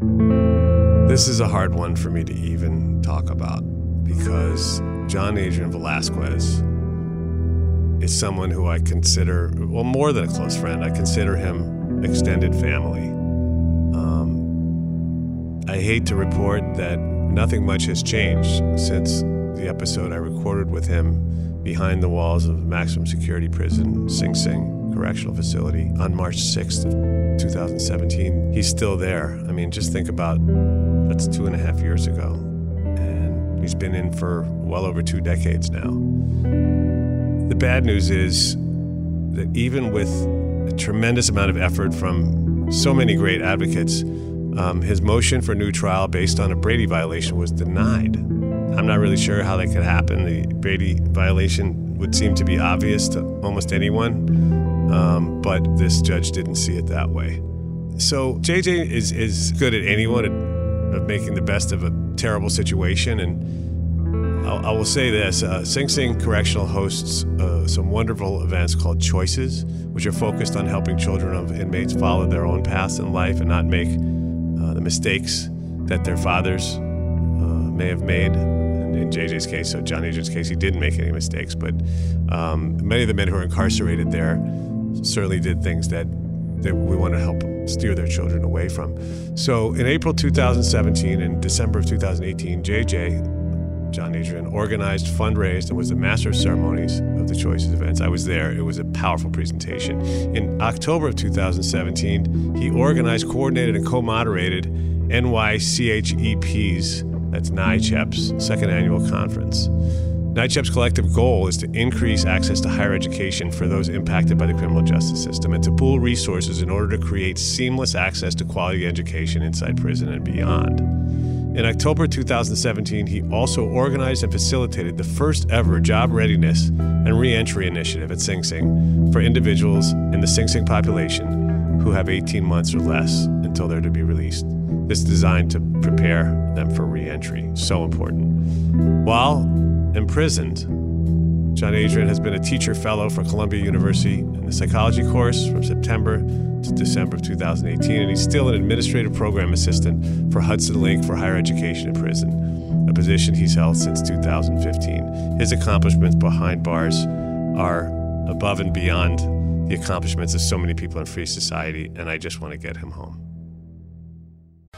This is a hard one for me to even talk about because John Adrian Velazquez is someone who I consider, well, more than a close friend. I consider him extended family. Um, I hate to report that nothing much has changed since the episode I recorded with him behind the walls of maximum security prison, Sing Sing Correctional Facility, on March 6th of 2017. He's still there. I mean, just think about that's two and a half years ago. And he's been in for well over two decades now. The bad news is that even with a tremendous amount of effort from so many great advocates, um, his motion for new trial based on a Brady violation was denied. I'm not really sure how that could happen. The Brady violation would seem to be obvious to almost anyone, um, but this judge didn't see it that way. So JJ is, is good at anyone at, of making the best of a terrible situation. And I'll, I will say this uh, Sing Sing Correctional hosts uh, some wonderful events called Choices, which are focused on helping children of inmates follow their own paths in life and not make uh, the mistakes that their fathers uh, may have made. In JJ's case, so Jon-Adrian's case, he didn't make any mistakes, but um, many of the men who are incarcerated there certainly did things that, that we want to help steer their children away from. So in April 2017 and December of 2018, JJ, Jon-Adrian, organized, fundraised, and was the master of ceremonies of the Choices events. I was there. It was a powerful presentation. In October of 2017, he organized, coordinated, and co moderated NYCHEP's, that's NYCHEP's, second annual conference. NYCHEP's collective goal is to increase access to higher education for those impacted by the criminal justice system and to pool resources in order to create seamless access to quality education inside prison and beyond. In October 2017, he also organized and facilitated the first ever job readiness and reentry initiative at Sing Sing for individuals in the Sing Sing population who have 18 months or less until they're to be released. This is designed to prepare them for reentry. So important. While imprisoned, Jon-Adrian has been a teacher fellow for Columbia University in the psychology course from September to December of 2018, and he's still an administrative program assistant for Hudson Link for Higher Education in Prison, a position he's held since 2015. His accomplishments behind bars are above and beyond the accomplishments of so many people in free society, and I just want to get him home.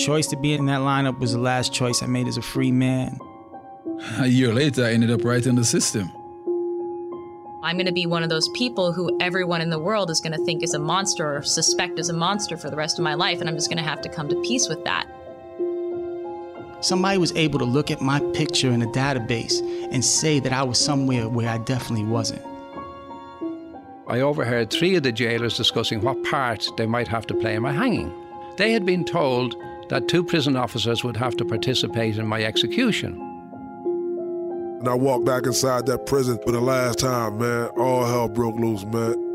The choice to be in that lineup was the last choice I made as a free man. A year later, I ended up right in the system. I'm going to be one of those people who everyone in the world is going to think is a monster or suspect is a monster for the rest of my life, and I'm just going to have to come to peace with that. Somebody was able to look at my picture in a database and say that I was somewhere where I definitely wasn't. I overheard three of the jailers discussing what part they might have to play in my hanging. They had been told that two prison officers would have to participate in my execution. And I walked back inside that prison for the last time, man. All hell broke loose, man.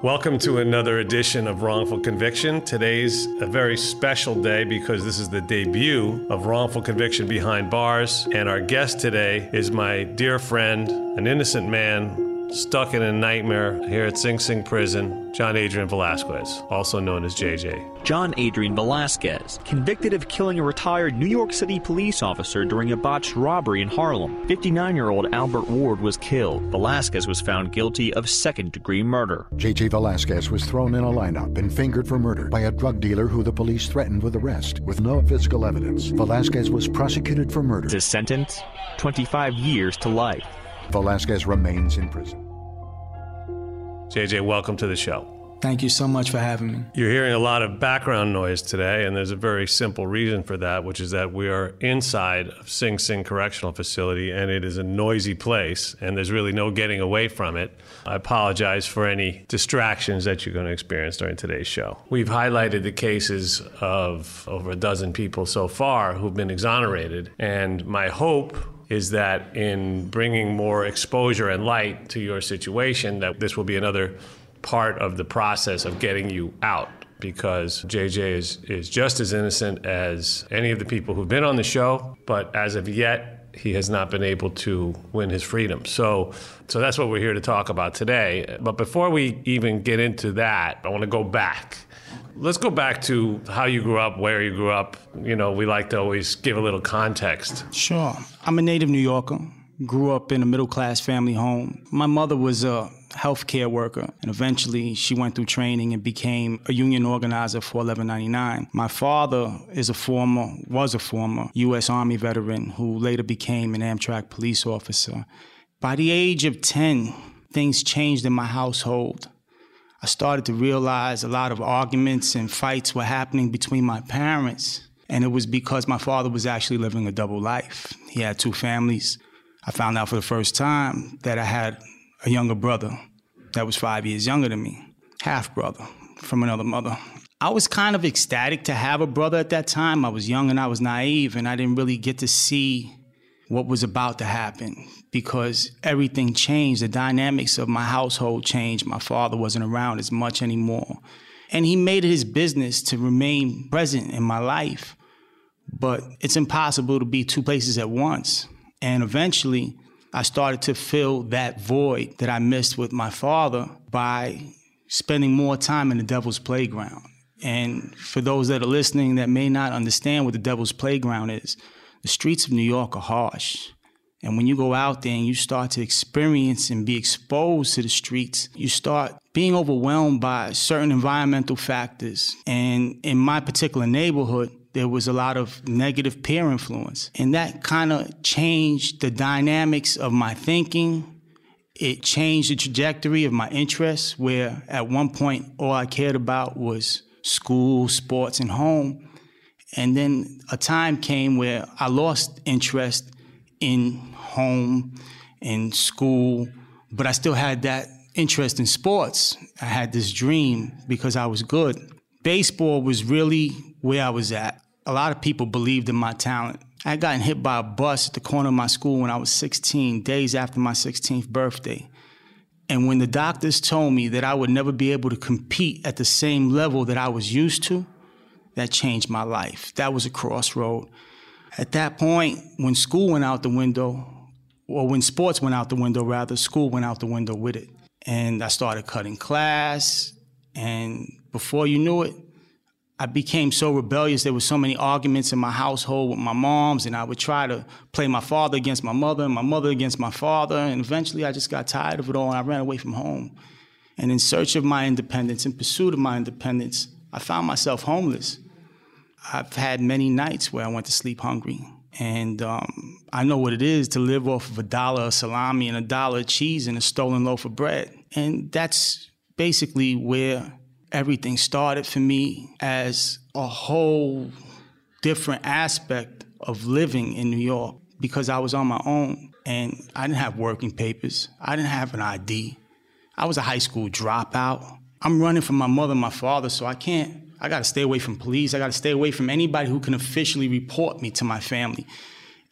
Welcome to another edition of Wrongful Conviction. Today's a very special day because this is the debut of Wrongful Conviction Behind Bars. And our guest today is my dear friend, an innocent man stuck in a nightmare here at Sing Sing Prison, John Adrian Velazquez, also known as JJ. John Adrian Velazquez, convicted of killing a retired New York City police officer during a botched robbery in Harlem. 59 year old Albert Ward was killed. Velazquez was found guilty of second degree murder. JJ Velazquez was thrown in a lineup and fingered for murder by a drug dealer who the police threatened with arrest. With no physical evidence, Velazquez was prosecuted for murder. His sentence 25 years to life. Velazquez remains in prison. JJ, welcome to the show. Thank you so much for having me. You're hearing a lot of background noise today, and there's a very simple reason for that, which is that we are inside of Sing Sing Correctional Facility, and it is a noisy place, and there's really no getting away from it. I apologize for any distractions that you're going to experience during today's show. We've highlighted the cases of over a dozen people so far who've been exonerated, and my hope is that in bringing more exposure and light to your situation that this will be another part of the process of getting you out because JJ is, is just as innocent as any of the people who've been on the show, but as of yet, he has not been able to win his freedom. So, so that's what we're here to talk about today. But before we even get into that, I want to go back. Let's go back to how you grew up, where you grew up. You know, we like to always give a little context. Sure. I'm a native New Yorker. Grew up in a middle class family home. My mother was a healthcare worker, and eventually she went through training and became a union organizer for 1199. My father is a former, was a former U.S. Army veteran who later became an Amtrak police officer. By the age of 10, things changed in my household. I started to realize a lot of arguments and fights were happening between my parents. And it was because my father was actually living a double life. He had two families. I found out for the first time that I had a younger brother that was five years younger than me, half brother from another mother. I was kind of ecstatic to have a brother at that time. I was young and I was naive, and I didn't really get to see what was about to happen because everything changed. The dynamics of my household changed. My father wasn't around as much anymore. And he made it his business to remain present in my life. But it's impossible to be two places at once. And eventually, I started to fill that void that I missed with my father by spending more time in the devil's playground. And for those that are listening that may not understand what the devil's playground is, the streets of New York are harsh. And when you go out there and you start to experience and be exposed to the streets, you start being overwhelmed by certain environmental factors. And in my particular neighborhood, there was a lot of negative peer influence. And that kind of changed the dynamics of my thinking. It changed the trajectory of my interests, where at one point all I cared about was school, sports, and home. And then a time came where I lost interest in home, in school, but I still had that interest in sports. I had this dream because I was good. Baseball was really where I was at. A lot of people believed in my talent. I had gotten hit by a bus at the corner of my school when I was 16, days after my 16th birthday. And when the doctors told me that I would never be able to compete at the same level that I was used to, that changed my life. That was a crossroad. At that point, when school went out the window, or when sports went out the window, rather, school went out the window with it. And I started cutting class. And before you knew it, I became so rebellious. There were so many arguments in my household with my moms, and I would try to play my father against my mother and my mother against my father. And eventually I just got tired of it all and I ran away from home. And in search of my independence, in pursuit of my independence, I found myself homeless. I've had many nights where I went to sleep hungry. And um, I know what it is to live off of a dollar of salami and a dollar of cheese and a stolen loaf of bread. And that's basically where everything started for me as a whole different aspect of living in New York because I was on my own and I didn't have working papers. I didn't have an ID. I was a high school dropout. I'm running from my mother and my father, so I can't, I gotta stay away from police. I gotta stay away from anybody who can officially report me to my family.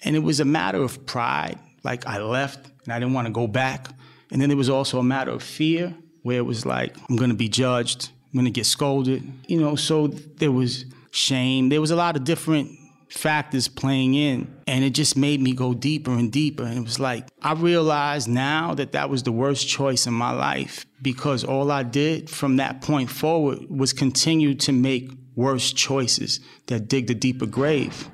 And it was a matter of pride. Like I left and I didn't wanna go back. And then it was also a matter of fear where it was like, I'm gonna be judged. I'm gonna get scolded. You know, so there was shame. There was a lot of different factors playing in. And it just made me go deeper and deeper. And it was like i realized now that that was the worst choice in my life because all i did from that point forward was continue to make worse choices that dig the deeper grave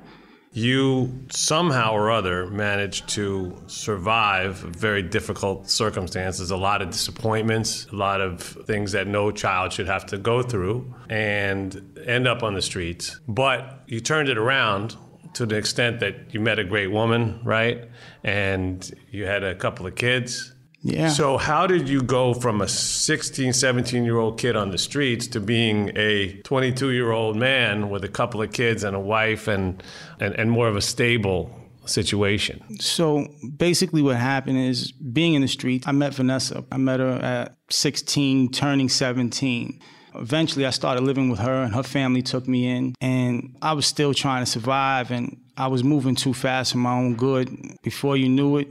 you somehow or other managed to survive very difficult circumstances, a lot of disappointments, a lot of things that no child should have to go through, and end up on the streets. But you turned it around to the extent that you met a great woman, right? And you had a couple of kids. Yeah. So, how did you go from a 16, 17 year old kid on the streets to being a 22 year old man with a couple of kids and a wife and, and, and more of a stable situation? So basically, what happened is being in the streets, I met Vanessa. I met her at 16, turning 17. Eventually, I started living with her, and her family took me in, and I was still trying to survive, and I was moving too fast for my own good. Before you knew it,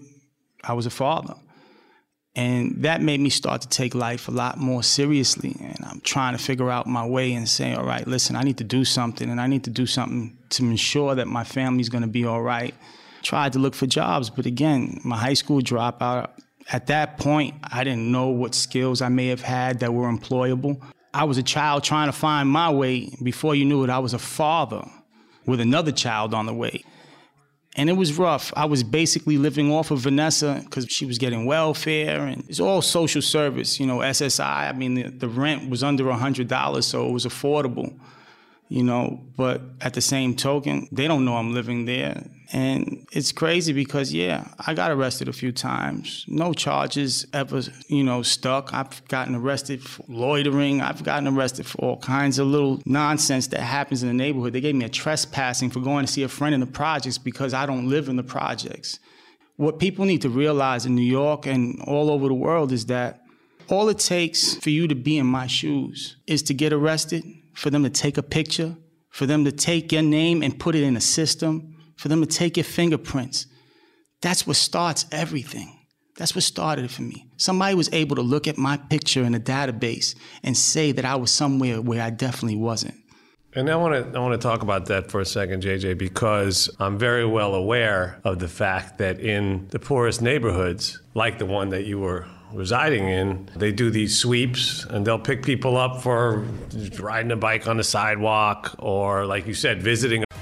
I was a father. And that made me start to take life a lot more seriously. And I'm trying to figure out my way and say, all right, listen, I need to do something, and I need to do something to ensure that my family's gonna be all right. Tried to look for jobs, but again, my high school dropout, at that point, I didn't know what skills I may have had that were employable. I was a child trying to find my way. Before you knew it, I was a father with another child on the way. And it was rough. I was basically living off of Vanessa because she was getting welfare and it's all social service, you know, SSI. I mean, the, the rent was under $100, so it was affordable, you know. But at the same token, they don't know I'm living there. And it's crazy because, yeah, I got arrested a few times. No charges ever, you know, stuck. I've gotten arrested for loitering. I've gotten arrested for all kinds of little nonsense that happens in the neighborhood. They gave me a trespassing for going to see a friend in the projects because I don't live in the projects. What people need to realize in New York and all over the world is that all it takes for you to be in my shoes is to get arrested, for them to take a picture, for them to take your name and put it in a system for them to take your fingerprints. That's what starts everything. That's what started it for me. Somebody was able to look at my picture in a database and say that I was somewhere where I definitely wasn't. And I want to I want to talk about that for a second, JJ, because I'm very well aware of the fact that in the poorest neighborhoods, like the one that you were residing in, they do these sweeps and they'll pick people up for riding a bike on the sidewalk or, like you said, visiting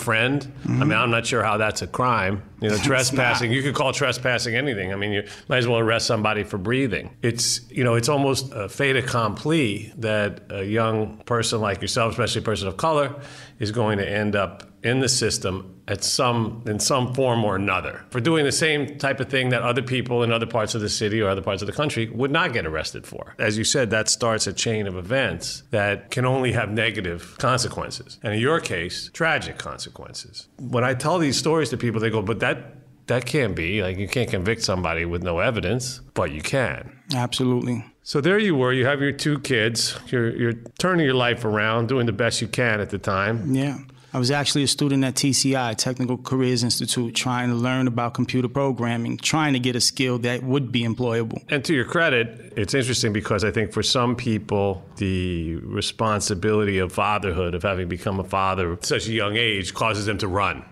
Friend. I mean, I'm not sure how that's a crime. You know, trespassing. You could call trespassing anything. I mean, you might as well arrest somebody for breathing. It's you know, it's almost a fait accompli that a young person like yourself, especially a person of color, is going to end up in the system at some in some form or another for doing the same type of thing that other people in other parts of the city or other parts of the country would not get arrested for. As you said, that starts a chain of events that can only have negative consequences. And in your case, tragic consequences. When I tell these stories to people, they go, but that that can't be. Like you can't convict somebody with no evidence, but you can. Absolutely. So there you were. You have your two kids. You're you're turning your life around, doing the best you can at the time. Yeah. I was actually a student at TCI, Technical Careers Institute, trying to learn about computer programming, trying to get a skill that would be employable. And to your credit, it's interesting because I think for some people, the responsibility of fatherhood, of having become a father at such a young age, causes them to run.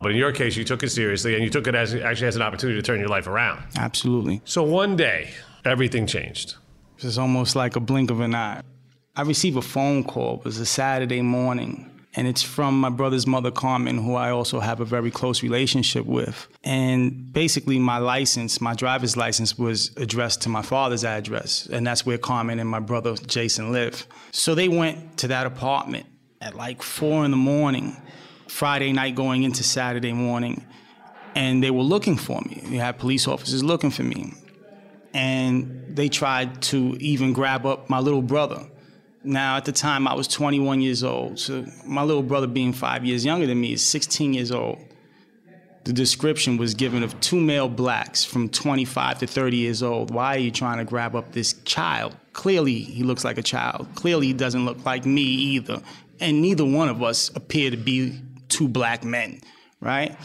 But in your case, you took it seriously and you took it as actually as an opportunity to turn your life around. Absolutely. So one day, everything changed. It's almost like a blink of an eye. I received a phone call. It was a Saturday morning. And it's from my brother's mother, Carmen, who I also have a very close relationship with. And basically, my license, my driver's license, was addressed to my father's address. And that's where Carmen and my brother, Jason, live. So they went to that apartment at like four in the morning, Friday night going into Saturday morning. And they were looking for me. You had police officers looking for me. And they tried to even grab up my little brother. Now, at the time, I was 21 years old. So, my little brother, being five years younger than me, is 16 years old. The description was given of two male blacks from 25 to 30 years old. Why are you trying to grab up this child? Clearly, he looks like a child. Clearly, he doesn't look like me either. And neither one of us appear to be two black men, right?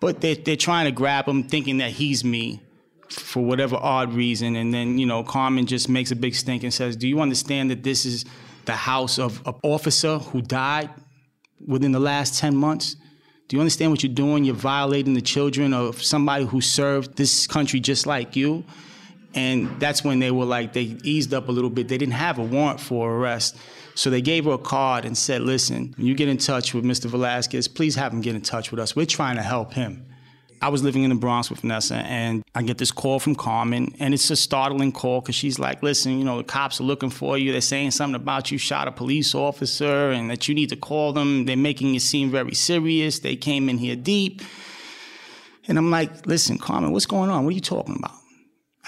But they're, they're trying to grab him, thinking that he's me for whatever odd reason. And then, you know, Carmen just makes a big stink and says, Do you understand that this is the house of an officer who died within the last 10 months? Do you understand what you're doing? You're violating the children of somebody who served this country just like you. And that's when they were like, they eased up a little bit. They didn't have a warrant for arrest. So they gave her a card and said, listen, when you get in touch with Mr. Velazquez, please have him get in touch with us. We're trying to help him. I was living in the Bronx with Vanessa, and I get this call from Carmen, and it's a startling call because she's like, "Listen, you know, the cops are looking for you. They're saying something about you shot a police officer, and that you need to call them. They're making it seem very serious. They came in here deep." And I'm like, "Listen, Carmen, what's going on? What are you talking about?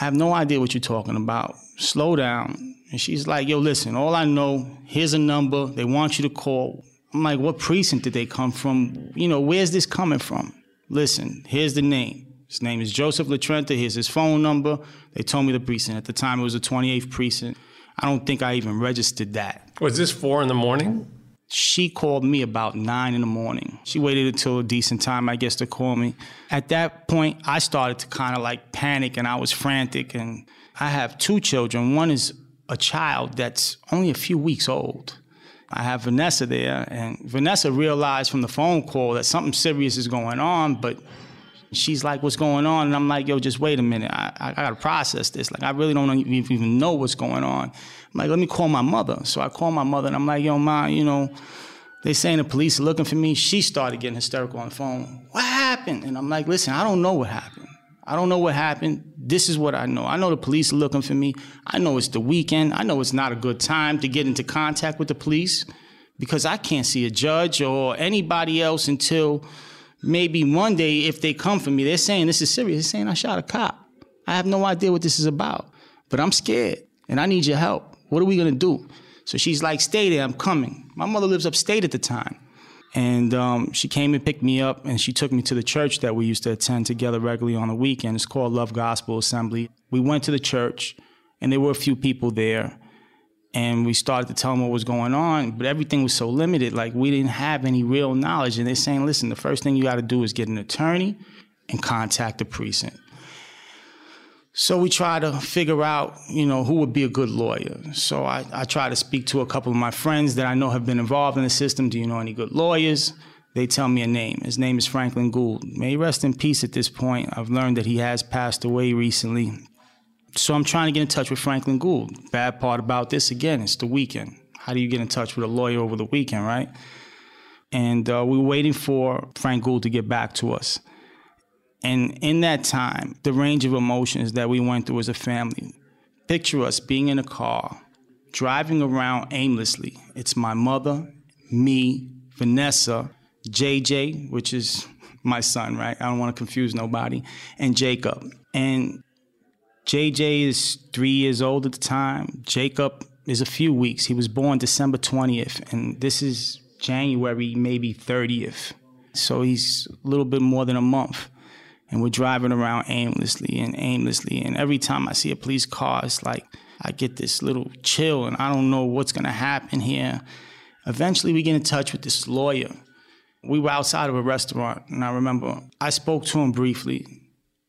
I have no idea what you're talking about. Slow down." And she's like, "Yo, listen. All I know, here's a number. They want you to call." I'm like, "What precinct did they come from? You know, where's this coming from?" Listen, here's the name. His name is Joseph Latrenta. Here's his phone number. They told me the precinct. At the time, it was the 28th precinct. I don't think I even registered that. Was this four in the morning? She called me about nine in the morning. She waited until a decent time, I guess, to call me. At that point, I started to kind of like panic and I was frantic. And I have two children. One is a child that's only a few weeks old. I have Vanessa there, and Vanessa realized from the phone call that something serious is going on, but she's like, What's going on? And I'm like, Yo, just wait a minute. I, I, gotta process this. Like, I really don't even know what's going on. I'm like, Let me call my mother. So I call my mother, and I'm like, Yo, Ma, you know, they saying the police are looking for me. She started getting hysterical on the phone. What happened? And I'm like, Listen, I don't know what happened. I don't know what happened. This is what I know. I know the police are looking for me. I know it's the weekend. I know it's not a good time to get into contact with the police because I can't see a judge or anybody else until maybe one day if they come for me. They're saying this is serious. They're saying I shot a cop. I have no idea what this is about, but I'm scared and I need your help. What are we going to do? So she's like, stay there. I'm coming. My mother lives upstate at the time. And um, she came and picked me up and she took me to the church that we used to attend together regularly on the weekend. It's called Love Gospel Assembly. We went to the church and there were a few people there. And we started to tell them what was going on, but everything was so limited. Like we didn't have any real knowledge. And they're saying, listen, the first thing you got to do is get an attorney and contact the precinct. So we try to figure out, you know, who would be a good lawyer. So I, I try to speak to a couple of my friends that I know have been involved in the system. Do you know any good lawyers? They tell me a name. His name is Franklin Gould. May he rest in peace at this point. I've learned that he has passed away recently. So I'm trying to get in touch with Franklin Gould. Bad part about this, again, it's the weekend. How do you get in touch with a lawyer over the weekend, right? And uh, we were waiting for Frank Gould to get back to us. And in that time, the range of emotions that we went through as a family, picture us being in a car, driving around aimlessly. It's my mother, me, Vanessa, JJ, which is my son, right? I don't want to confuse nobody, and Jacob. And JJ is three years old at the time. Jacob is a few weeks. He was born December 20th, and this is January, maybe 30th. So he's a little bit more than a month and we're driving around aimlessly and aimlessly. And every time I see a police car, it's like I get this little chill and I don't know what's gonna happen here. Eventually, we get in touch with this lawyer. We were outside of a restaurant, and I remember I spoke to him briefly.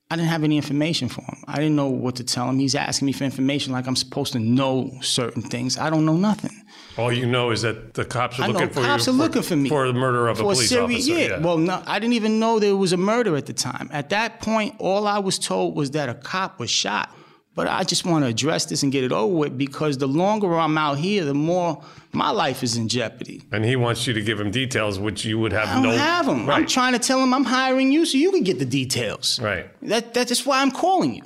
I didn't have any information for him. I didn't know what to tell him. He's asking me for information like I'm supposed to know certain things. I don't know nothing. All you know is that the cops are I know looking for cops you are for, looking for me for the murder of a For police serious- officer. Yeah. Well, no, I didn't even know there was a murder at the time. At that point, all I was told was that a cop was shot. But I just want to address this and get it over with because the longer I'm out here, the more my life is in jeopardy. and he wants you to give him details, which you would have I don't no. have them. I'm trying to tell him I'm hiring you so you can get the details. Right. That that's why I'm calling you.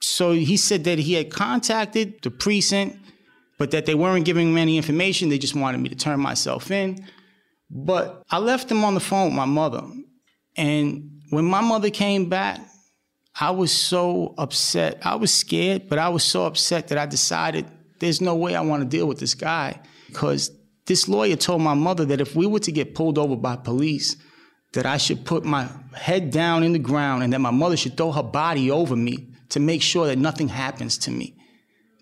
So he said that he had contacted the precinct, but that they weren't giving me any information. They just wanted me to turn myself in. But I left him on the phone with my mother. And when my mother came back, I was so upset. I was scared, but I was so upset that I decided there's no way I want to deal with this guy because this lawyer told my mother that if we were to get pulled over by police, that I should put my head down in the ground and that my mother should throw her body over me to make sure that nothing happens to me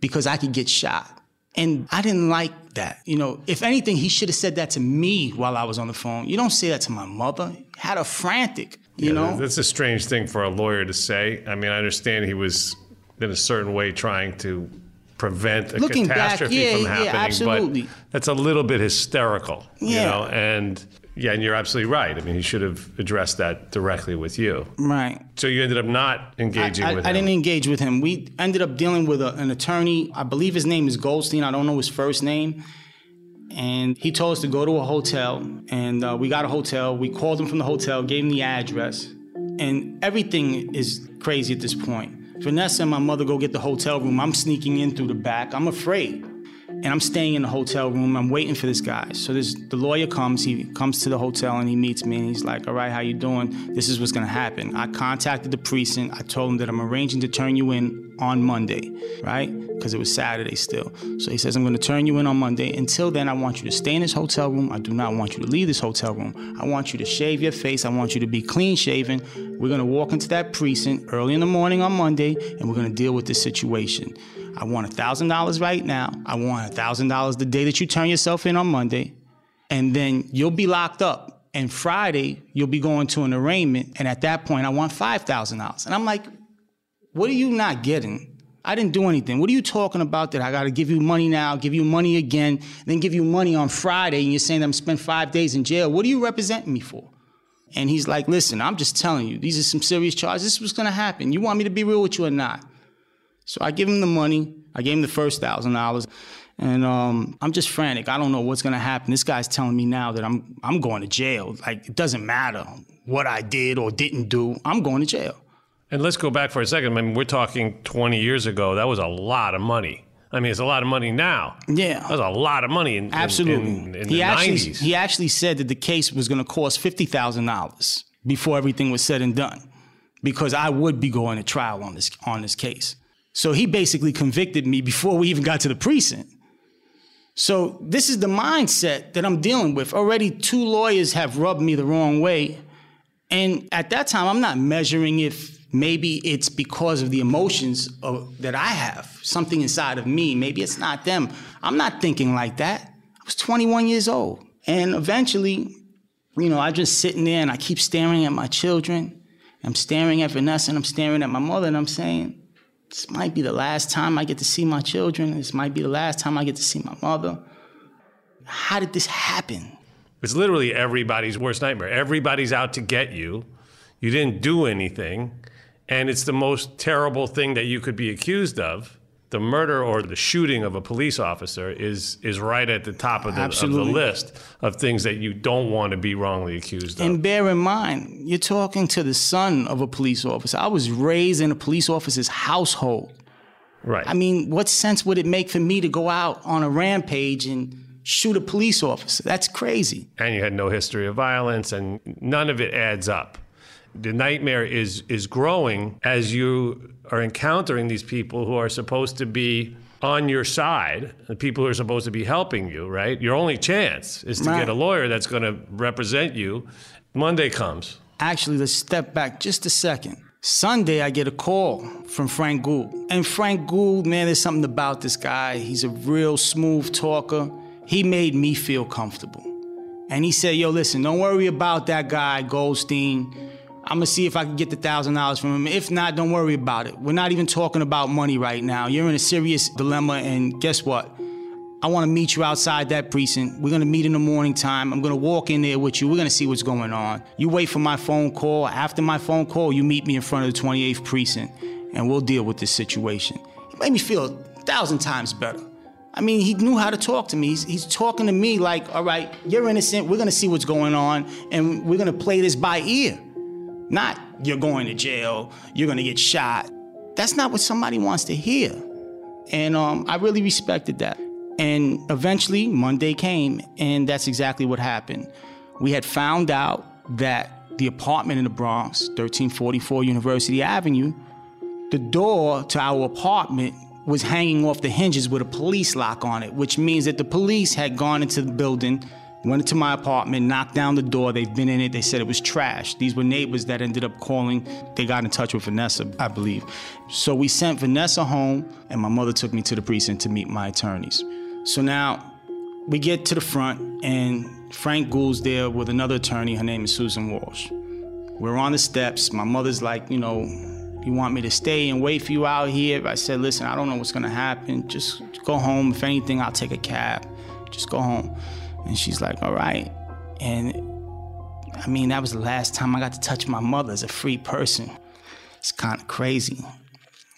because I could get shot. And I didn't like that. You know, if anything, he should have said that to me while I was on the phone. You don't say that to my mother. Had her frantic, you Yeah, know? that's a strange thing for a lawyer to say. I mean, I understand he was in a certain way trying to prevent a Looking back, catastrophe yeah, from yeah, happening, absolutely. but that's a little bit hysterical, you know. And yeah, and you're absolutely right. I mean, he should have addressed that directly with you. Right. So you ended up not engaging I, I, with I him. I didn't engage with him. We ended up dealing with a, an attorney. I believe his name is Goldstein. I don't know his first name. And he told us to go to a hotel. And uh, we got a hotel. We called him from the hotel, gave him the address. And everything is crazy at this point. Vanessa and my mother go get the hotel room. I'm sneaking in through the back. I'm afraid. And I'm staying in the hotel room. I'm waiting for this guy. So this the lawyer comes. He comes to the hotel and he meets me. And he's like, "All right, how you doing? This is what's gonna happen." I contacted the precinct. I told him that I'm arranging to turn you in on Monday, right? Because it was Saturday still. So he says, I'm to turn you in on Monday. Until then, I want you to stay in this hotel room. I do not want you to leave this hotel room. I want you to shave your face. I want you to be clean shaven. We're to walk into that precinct early in the morning on Monday, and we're to deal with this situation. I want $1,000 right now. I want $1,000 the day that you turn yourself in on Monday, and then you'll be locked up and Friday you'll be going to an arraignment, and at that point I want five thousand dollars. And I'm like, what are you not getting? I didn't do anything. What are you talking about that I got to give you money now, give you money again, then give you money on Friday, and you're saying I'm spend five days in jail? What are you representing me for? And he's like, listen, I'm just telling you, these are some serious charges. This is what's gonna happen. You want me to be real with you or not? So I give him the money. I gave him the first thousand dollars. And um, I'm just frantic. I don't know what's gonna happen. This guy's telling me now that I'm I'm going to jail. Like it doesn't matter what I did or didn't do. I'm going to jail. And let's go back for a second. I mean, we're talking 20 years ago. That was a lot of money. I mean, it's a lot of money now. Yeah, that was a lot of money. In, Absolutely. In, in, in he the actually 90s. he actually said that the case was going to cost fifty thousand dollars before everything was said and done, because I would be going to trial on this on this case. So he basically convicted me before we even got to the precinct. So this is the mindset that I'm dealing with. Already two lawyers have rubbed me the wrong way. And at that time, I'm not measuring if maybe it's because of the emotions of, that I have, something inside of me. Maybe it's not them. I'm not thinking like that. I was 21 years old. And eventually, you know, I'm just sitting there and I keep staring at my children. I'm staring at Vanessa and I'm staring at my mother and I'm saying, this might be the last time I get to see my children. This might be the last time I get to see my mother. How did this happen? It's literally everybody's worst nightmare. Everybody's out to get you. You didn't do anything. And it's the most terrible thing that you could be accused of. The murder or the shooting of a police officer is is right at the top of the, of the list of things that you don't want to be wrongly accused of. And bear in mind, you're talking to the son of a police officer. I was raised in a police officer's household. Right. I mean, what sense would it make for me to go out on a rampage and shoot a police officer? That's crazy. and you had no history of violence, and none of it adds up. The nightmare is is growing as you are encountering these people who are supposed to be on your side, the people who are supposed to be helping you. Right, your only chance is to Right. get a lawyer that's going to represent you. Monday comes. Actually, let's step back just a second. Sunday, I get a call from Frank Gould. And Frank Gould, man, there's something about this guy. He's a real smooth talker. He made me feel comfortable. And he said, Yo, listen, don't worry about that guy, Goldstein. I'm gonna see if I can get the thousand dollars from him. If not, don't worry about it. We're not even talking about money right now. You're in a serious dilemma, and guess what? I want to meet you outside that precinct. We're gonna meet in the morning time. I'm gonna walk in there with you. We're gonna see what's going on. You wait for my phone call. After my phone call, you meet me in front of the 28th precinct, and we'll deal with this situation. It made me feel a thousand times better. I mean, he knew how to talk to me. He's, he's talking to me like, all right, you're innocent. We're gonna see what's going on, and we're gonna play this by ear. Not you're going to jail, you're gonna get shot. That's not what somebody wants to hear. And um, I really respected that. And eventually, Monday came, and that's exactly what happened. We had found out that the apartment in the Bronx, 1344 University Avenue, the door to our apartment was hanging off the hinges with a police lock on it, which means that the police had gone into the building, went into my apartment, knocked down the door. They've been in it. They said it was trash. These were neighbors that ended up calling. They got in touch with Vanessa, I believe. So we sent Vanessa home, and my mother took me to the precinct to meet my attorneys. So now we get to the front, and Frank Gould's there with another attorney. Her name is Susan Walsh. We're on the steps. My mother's like, you know, you want me to stay and wait for you out here? I said, listen, I don't know what's gonna happen. Just go home. If anything, I'll take a cab. Just go home. And she's like, all right. And I mean, that was the last time I got to touch my mother as a free person. It's kind of crazy.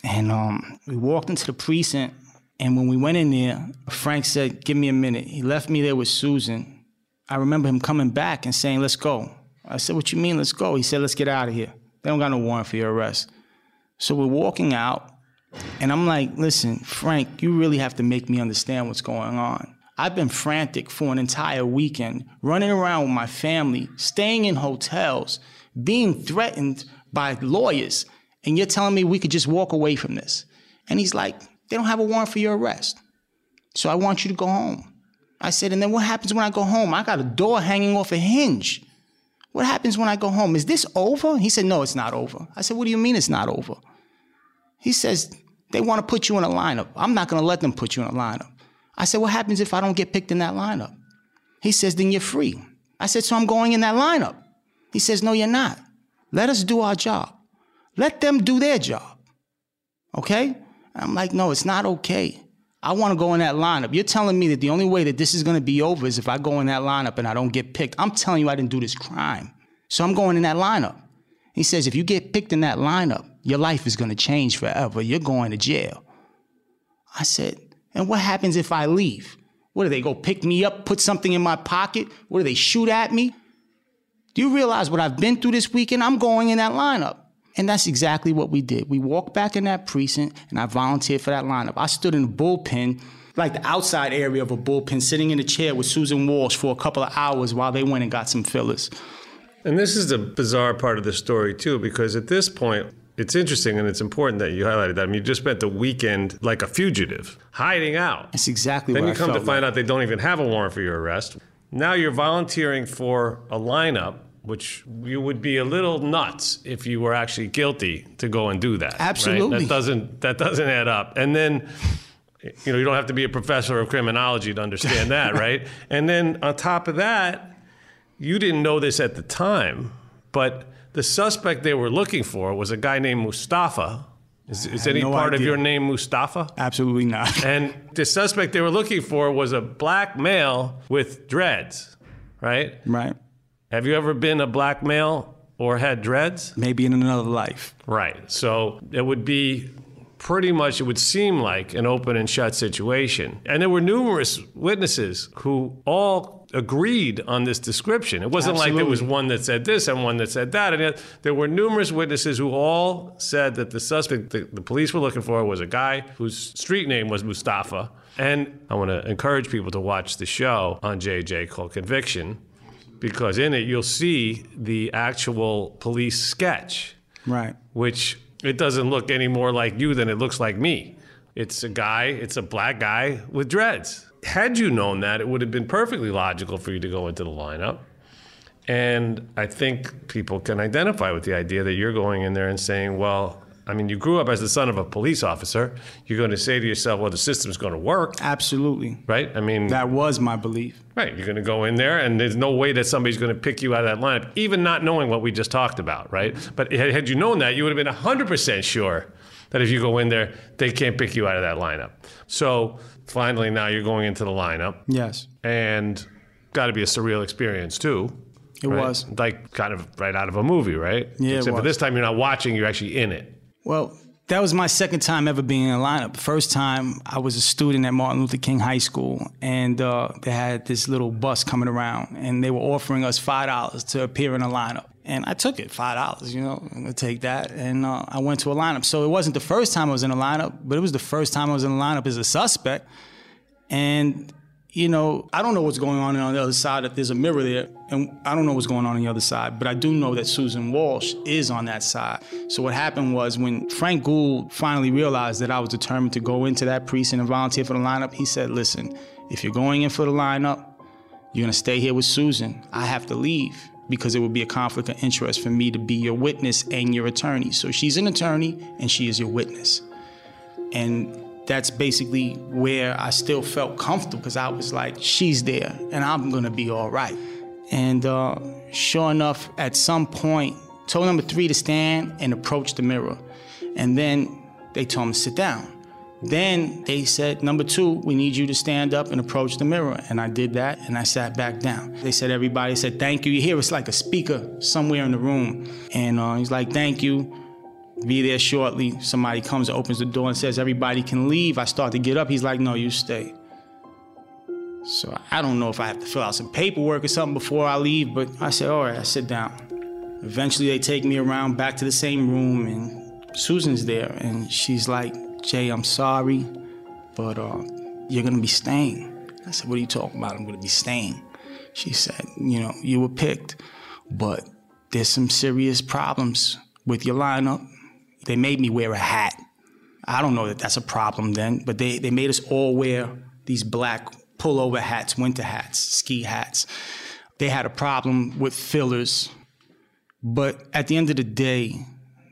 And um, we walked into the precinct, and when we went in there, Frank said, give me a minute. He left me there with Susan. I remember him coming back and saying, let's go. I said, what you mean, let's go? He said, let's get out of here. They don't got no warrant for your arrest. So we're walking out, and I'm like, listen, Frank, you really have to make me understand what's going on. I've been frantic for an entire weekend, running around with my family, staying in hotels, being threatened by lawyers, and you're telling me we could just walk away from this. And he's like, they don't have a warrant for your arrest. So I want you to go home. I said, and then what happens when I go home? I got a door hanging off a hinge. What happens when I go home? Is this over? He said, no, it's not over. I said, what do you mean it's not over? He says, they want to put you in a lineup. I'm not going to let them put you in a lineup. I said, what happens if I don't get picked in that lineup? He says, then you're free. I said, so I'm going in that lineup. He says, no, you're not. Let us do our job. Let them do their job. Okay? I'm like, no, it's not okay. I want to go in that lineup. You're telling me that the only way that this is going to be over is if I go in that lineup and I don't get picked. I'm telling you I didn't do this crime. So I'm going in that lineup. He says, if you get picked in that lineup, your life is going to change forever. You're going to jail. I said, and what happens if I leave? What do they go pick me up, put something in my pocket? What do they shoot at me? Do you realize what I've been through this weekend? I'm going in that lineup. And that's exactly what we did. We walked back in that precinct and I volunteered for that lineup. I stood in the bullpen, like the outside area of a bullpen, sitting in a chair with Susan Walsh for a couple of hours while they went and got some fillers. And this is the bizarre part of the story, too, because at this point, it's interesting and it's important that you highlighted that. I mean, you just spent the weekend like a fugitive, hiding out. That's exactly what. then you I come to find like. out they don't even have a warrant for your arrest. Now you're volunteering for a lineup, which you would be a little nuts if you were actually guilty to go and do that. right? Absolutely. That doesn't that doesn't add up. And then you know, you don't have to be a professor of criminology to understand that, right? And then on top of that, you didn't know this at the time, but the suspect they were looking for was a guy named Mustafa. Is, is any no part of your name Mustafa? Absolutely not. And the suspect they were looking for was a black male with dreads, right? Right. Have you ever been a black male or had dreads? Maybe in another life. Right. So it would be pretty much, it would seem like an open and shut situation. And there were numerous witnesses who all agreed on this description. It wasn't like there was one that said this and one that said that. And yet there were numerous witnesses who all said that the suspect the, the police were looking for was a guy whose street name was Mustafa. And I want to encourage people to watch the show on JJ called Conviction because in it you'll see the actual police sketch Right. which it doesn't look any more like you than it looks like me. It's a guy, it's a black guy with dreads. Had you known that, it would have been perfectly logical for you to go into the lineup. And I think people can identify with the idea that you're going in there and saying, well, I mean, you grew up as the son of a police officer. You're going to say to yourself, well, the system's going to work. Absolutely. Right? I mean, That was my belief. Right. You're going to go in there, and there's no way that somebody's going to pick you out of that lineup, even not knowing what we just talked about, right? But had had you known that, you would have been 100% sure that if you go in there, they can't pick you out of that lineup. So finally, now you're going into the lineup, Yes. and got to be a surreal experience, too. It right? was. Like kind of right out of a movie, right? Yeah, Except for this time, you're not watching, you're actually in it. Well, that was my second time ever being in a lineup. The first time I was a student at Martin Luther King High School, and uh, they had this little bus coming around, and they were offering us five dollars to appear in a lineup. And I took it, five dollars. You know, I'm gonna take that, and uh, I went to a lineup. So it wasn't the first time I was in a lineup, but it was the first time I was in a lineup as a suspect. And you know, I don't know what's going on on the other side. If there's a mirror there, and I don't know what's going on on the other side, but I do know that Susan Walsh is on that side. So what happened was when Frank Gould finally realized that I was determined to go into that precinct and volunteer for the lineup, he said, "Listen, if you're going in for the lineup, you're gonna stay here with Susan. I have to leave." Because it would be a conflict of interest for me to be your witness and your attorney. So she's an attorney and she is your witness. And that's basically where I still felt comfortable because I was like, she's there and I'm gonna be all right. And uh, sure enough, at some point, told number three to stand and approach the mirror. And then they told him to sit down. Then they said, number two, we need you to stand up and approach the mirror. And I did that and I sat back down. They said, everybody said, thank you. You hear it's like a speaker somewhere in the room. And uh, he's like, thank you be there shortly. Somebody comes and opens the door and says, Everybody can leave. I start to get up. He's like, No, you stay. So I don't know if I have to fill out some paperwork or something before I leave, but I said, All right, I sit down. Eventually, they take me around back to the same room, and Susan's there, and she's like, Jay, I'm sorry, but uh, you're gonna be staying. I said, What are you talking about? I'm gonna be staying. She said, You know, you were picked, but there's some serious problems with your lineup. They made me wear a hat. I don't know that that's a problem then, but they, they made us all wear these black pullover hats, winter hats, ski hats. They had a problem with fillers. But at the end of the day,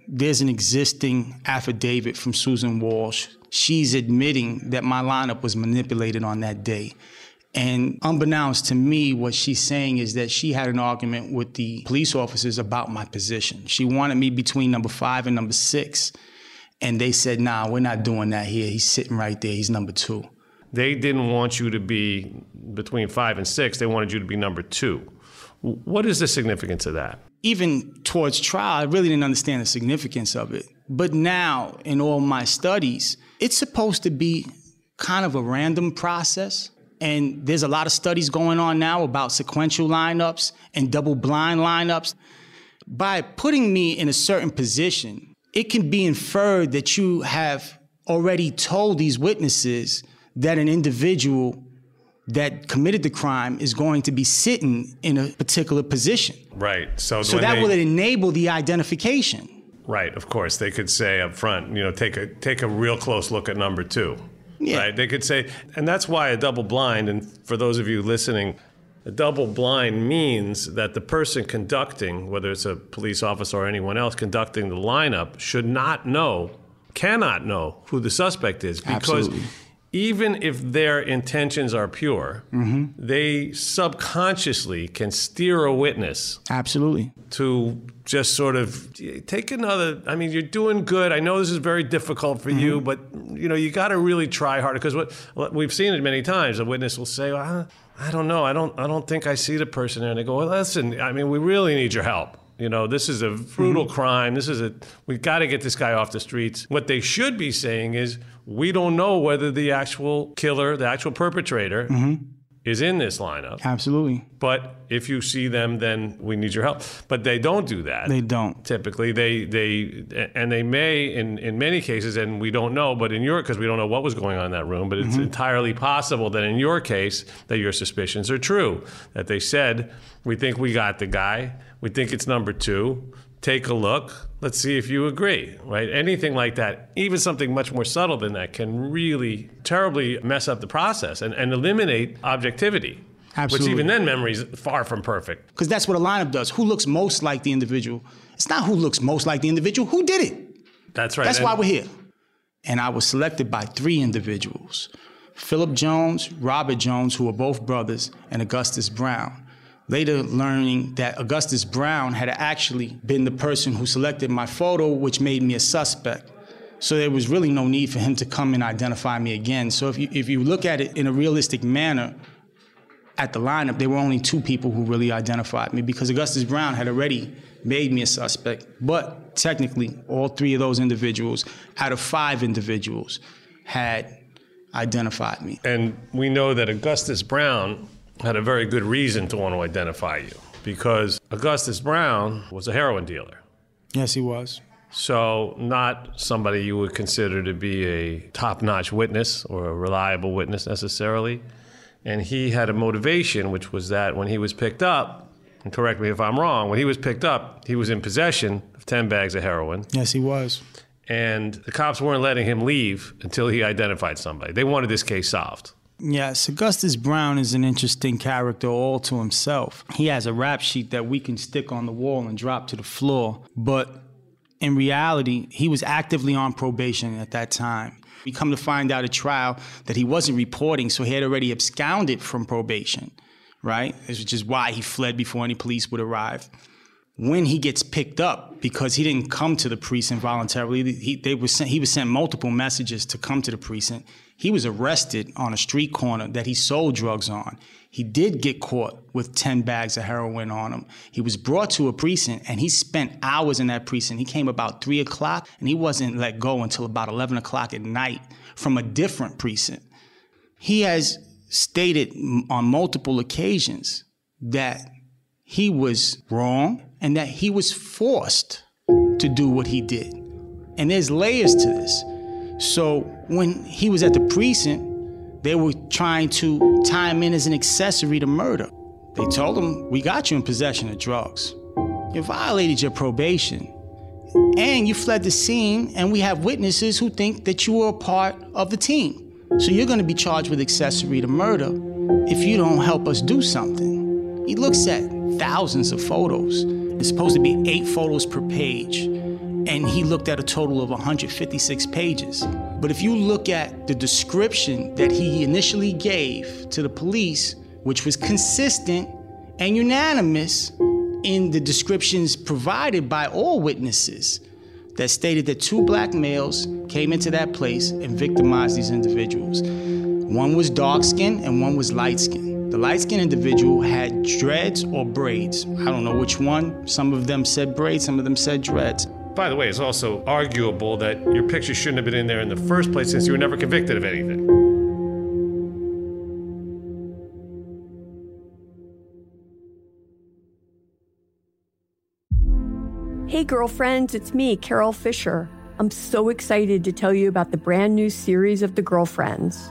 there's an existing affidavit from Susan Walsh. She's admitting that my lineup was manipulated on that day. And unbeknownst to me, what she's saying is that she had an argument with the police officers about my position. She wanted me between number five and number six. And they said, nah, we're not doing that here. He's sitting right there. He's number two. They didn't want you to be between five and six, they wanted you to be number two. What is the significance of that? Even towards trial, I really didn't understand the significance of it. But now, in all my studies, it's supposed to be kind of a random process. And there's a lot of studies going on now about sequential lineups and double blind lineups. By putting me in a certain position, it can be inferred that you have already told these witnesses that an individual that committed the crime is going to be sitting in a particular position. Right. So, So that they, will enable the identification. Right, of course. They could say up front, you know, take a take a real close look at number two. Yeah. Right? They could say and that's why a double blind, and for those of you listening, a double blind means that the person conducting, whether it's a police officer or anyone else conducting the lineup, should not know, cannot know who the suspect is. Because Absolutely. Even if their intentions are pure, Mm-hmm. they subconsciously can steer a witness Absolutely. to just sort of take another i mean you're doing good. I know this is very difficult for you but you know you got to really try harder because what we've seen it many times. A witness will say well, I, I don't know. I don't i don't think i see the person there. And they go well listen i mean we really need your help. You know this is a brutal crime. This is a we've got to get this guy off the streets. What they should be saying is we don't know whether the actual killer the actual perpetrator is in this lineup Absolutely. but if you see them, then we need your help. But they don't do that. They don't. Typically, they they and they may in in many cases, and we don't know. But in your because we don't know what was going on in that room. But it's Mm-hmm. entirely possible that in your case, that your suspicions are true. That they said, "We think we got the guy. We think it's number two. Take a look. Let's see if you agree." Right? Anything like that, even something much more subtle than that, can really terribly mess up the process and, and eliminate objectivity. Absolutely. Which even then, memory is far from perfect. Because that's what a lineup does. Who looks most like the individual? It's not who looks most like the individual. Who did it? That's right. That's And- why we're here. And I was selected by three individuals Philip Jones, Robert Jones, who were both brothers, and Augustus Brown. Later, learning that Augustus Brown had actually been the person who selected my photo, which made me a suspect. So there was really no need for him to come and identify me again. So if you, if you look at it in a realistic manner, at the lineup, there were only two people who really identified me because Augustus Brown had already made me a suspect. But technically, all three of those individuals, out of five individuals, had identified me. And we know that Augustus Brown had a very good reason to want to identify you because Augustus Brown was a heroin dealer. Yes, he was. So, not somebody you would consider to be a top notch witness or a reliable witness necessarily. And he had a motivation, which was that when he was picked up, and correct me if I'm wrong, when he was picked up, he was in possession of 10 bags of heroin. Yes, he was. And the cops weren't letting him leave until he identified somebody. They wanted this case solved. Yes, Augustus Brown is an interesting character all to himself. He has a rap sheet that we can stick on the wall and drop to the floor, but in reality, he was actively on probation at that time. We come to find out at trial that he wasn't reporting, so he had already absconded from probation, right? Which is why he fled before any police would arrive. When he gets picked up, because he didn't come to the precinct voluntarily, he, they were sent, he was sent multiple messages to come to the precinct. He was arrested on a street corner that he sold drugs on. He did get caught with 10 bags of heroin on him. He was brought to a precinct and he spent hours in that precinct. He came about 3 o'clock and he wasn't let go until about 11 o'clock at night from a different precinct. He has stated on multiple occasions that he was wrong and that he was forced to do what he did. And there's layers to this. So when he was at the precinct, they were trying to tie him in as an accessory to murder. They told him, We got you in possession of drugs. You violated your probation. And you fled the scene, and we have witnesses who think that you were a part of the team. So you're going to be charged with accessory to murder if you don't help us do something. He looks at thousands of photos. It's supposed to be eight photos per page. And he looked at a total of 156 pages. But if you look at the description that he initially gave to the police, which was consistent and unanimous in the descriptions provided by all witnesses, that stated that two black males came into that place and victimized these individuals. One was dark skinned and one was light skinned. The light skinned individual had dreads or braids. I don't know which one. Some of them said braids, some of them said dreads. By the way, it's also arguable that your picture shouldn't have been in there in the first place since you were never convicted of anything. Hey, girlfriends, it's me, Carole Fisher. I'm so excited to tell you about the brand new series of The Girlfriends.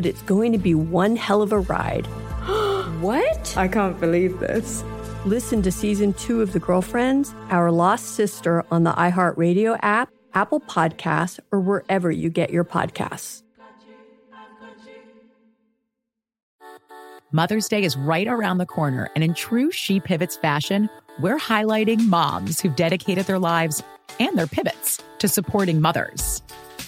but it's going to be one hell of a ride. what? I can't believe this. Listen to season two of The Girlfriends, Our Lost Sister on the iHeartRadio app, Apple Podcasts, or wherever you get your podcasts. Mother's Day is right around the corner, and in true She Pivots fashion, we're highlighting moms who've dedicated their lives and their pivots to supporting mothers.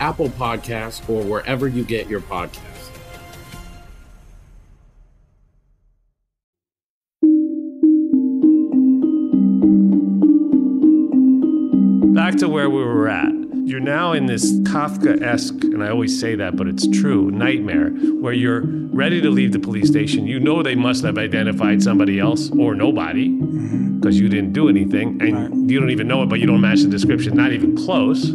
Apple Podcasts, or wherever you get your podcasts. Back to where we were at. You're now in this Kafka esque, and I always say that, but it's true, nightmare, where you're ready to leave the police station. You know they must have identified somebody else or nobody mm-hmm. because you didn't do anything, and you don't even know it, but you don't match the description, not even close.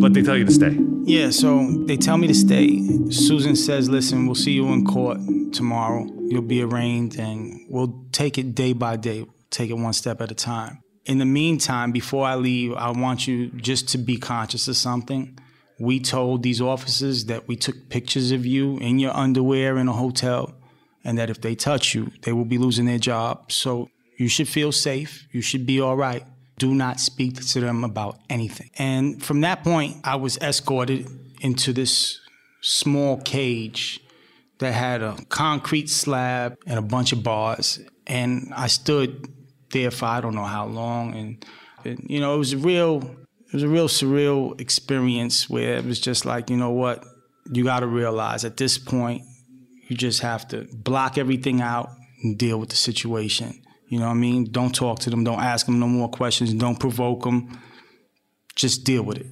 But they tell you to stay. Yeah, so they tell me to stay. Susan says, listen, we'll see you in court tomorrow. You'll be arraigned, and we'll take it day by day, take it one step at a time. In the meantime, before I leave, I want you just to be conscious of something. We told these officers that we took pictures of you in your underwear in a hotel, and that if they touch you, they will be losing their job. So you should feel safe. You should be all right. Do not speak to them about anything. And from that point, I was escorted into this small cage that had a concrete slab and a bunch of bars. And I stood there for I don't know how long. And, and, you know, it was a real, it was a real surreal experience where it was just like, you know what, you got to realize at this point, you just have to block everything out and deal with the situation. You know what I mean? Don't talk to them. Don't ask them no more questions. Don't provoke them. Just deal with it.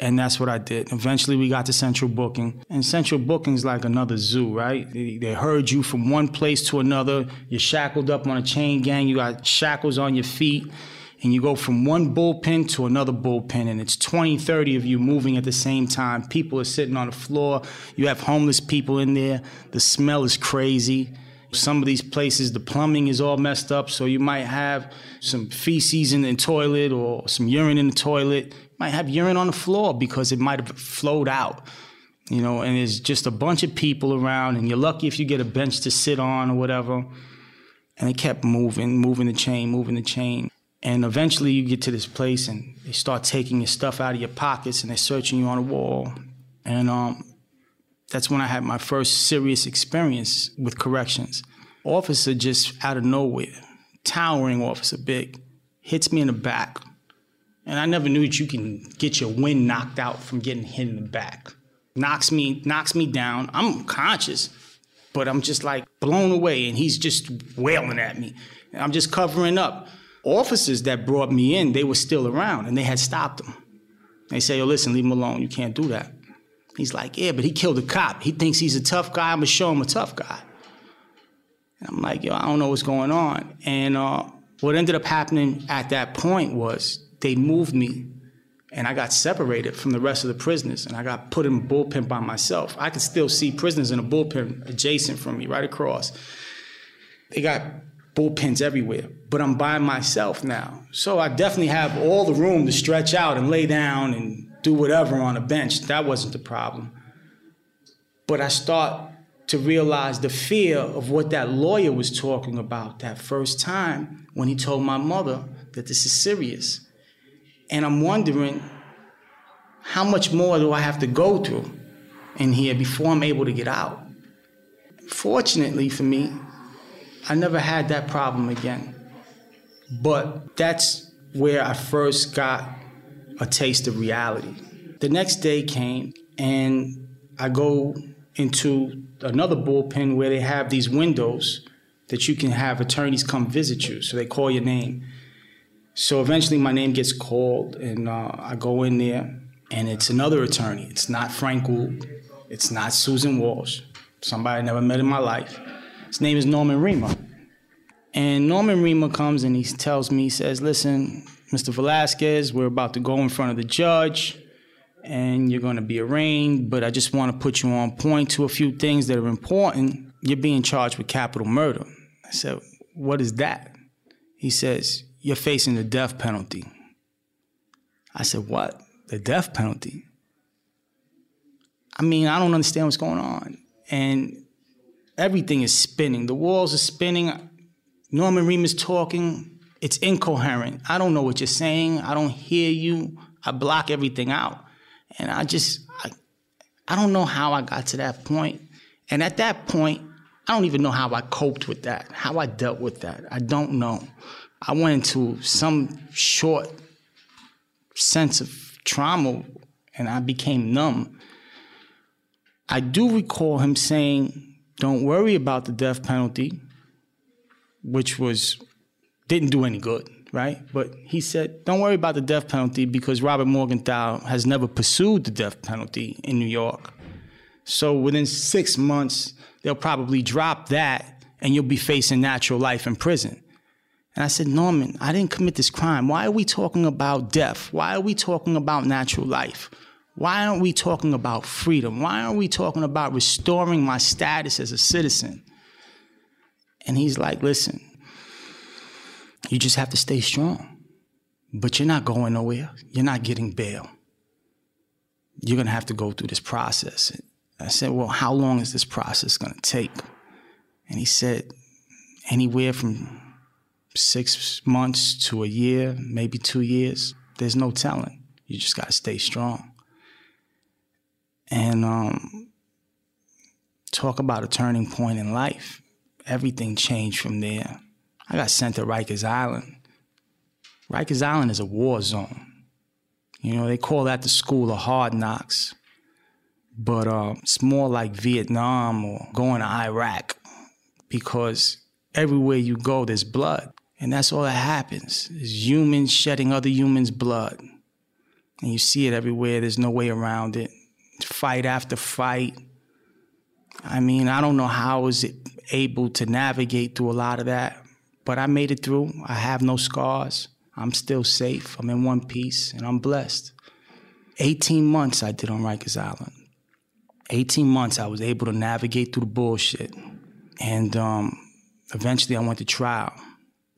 And that's what I did. Eventually, we got to central booking. And central booking is like another zoo, right? They, they herd you from one place to another. You're shackled up on a chain gang. You got shackles on your feet. And you go from one bullpen to another bullpen. And it's 20, 30 of you moving at the same time. People are sitting on the floor. You have homeless people in there. The smell is crazy. Some of these places, the plumbing is all messed up, so you might have some feces in the toilet or some urine in the toilet. You might have urine on the floor because it might have flowed out. You know, and there's just a bunch of people around, and you're lucky if you get a bench to sit on or whatever. And they kept moving, moving the chain, moving the chain. And eventually you get to this place and they start taking your stuff out of your pockets and they're searching you on the wall. And um, that's when I had my first serious experience with corrections. Officer just out of nowhere, towering officer, big, hits me in the back. And I never knew that you can get your wind knocked out from getting hit in the back. Knocks me, knocks me down. I'm conscious, but I'm just like blown away, and he's just wailing at me. And I'm just covering up. Officers that brought me in, they were still around, and they had stopped him. They say, "Yo, listen, leave him alone. You can't do that." He's like, yeah, but he killed a cop. He thinks he's a tough guy. I'm gonna show him a tough guy. And I'm like, yo, I don't know what's going on. And uh, what ended up happening at that point was they moved me and I got separated from the rest of the prisoners and I got put in a bullpen by myself. I could still see prisoners in a bullpen adjacent from me, right across. They got bullpens everywhere, but I'm by myself now. So I definitely have all the room to stretch out and lay down and do whatever on a bench. That wasn't the problem. But I start to realize the fear of what that lawyer was talking about that first time when he told my mother that this is serious. And I'm wondering how much more do I have to go through in here before I'm able to get out? Fortunately for me, I never had that problem again. But that's where I first got a taste of reality. The next day came, and I go into another bullpen where they have these windows that you can have attorneys come visit you. So they call your name. So eventually, my name gets called, and uh, I go in there, and it's another attorney. It's not Frank. It's not Susan Walsh. Somebody I never met in my life. His name is Norman Reimer. And Norman Reimer comes and he tells me, he says, listen, Mr. Velazquez, we're about to go in front of the judge and you're going to be arraigned, but I just want to put you on point to a few things that are important. You're being charged with capital murder. I said, What is that? He says, You're facing the death penalty. I said, What? The death penalty? I mean, I don't understand what's going on. And everything is spinning. The walls are spinning. Norman Ream is talking. It's incoherent. I don't know what you're saying. I don't hear you. I block everything out. And I just, I, I don't know how I got to that point. And at that point, I don't even know how I coped with that, how I dealt with that. I don't know. I went into some short sense of trauma and I became numb. I do recall him saying, Don't worry about the death penalty, which was didn't do any good right? But he said, don't worry about the death penalty because Robert Morgenthau has never pursued the death penalty in New York. So within six months, they'll probably drop that and you'll be facing natural life in prison. And I said, Norman, I didn't commit this crime. Why are we talking about death? Why are we talking about natural life? Why aren't we talking about freedom? Why aren't we talking about restoring my status as a citizen? And he's like, listen, you just have to stay strong. But you're not going nowhere. You're not getting bail. You're going to have to go through this process. I said, Well, how long is this process going to take? And he said, Anywhere from six months to a year, maybe two years. There's no telling. You just got to stay strong. And um, talk about a turning point in life. Everything changed from there. I got sent to Rikers Island. Rikers Island is a war zone. You know, they call that the school of hard knocks. But uh, it's more like Vietnam or going to Iraq because everywhere you go, there's blood. And that's all that happens is humans shedding other humans' blood. And you see it everywhere, there's no way around it. Fight after fight. I mean, I don't know how is I was able to navigate through a lot of that, but I made it through. I have no scars. I'm still safe. I'm in one piece and I'm blessed. 18 months I did on Rikers Island. 18 months I was able to navigate through the bullshit. And um, eventually I went to trial.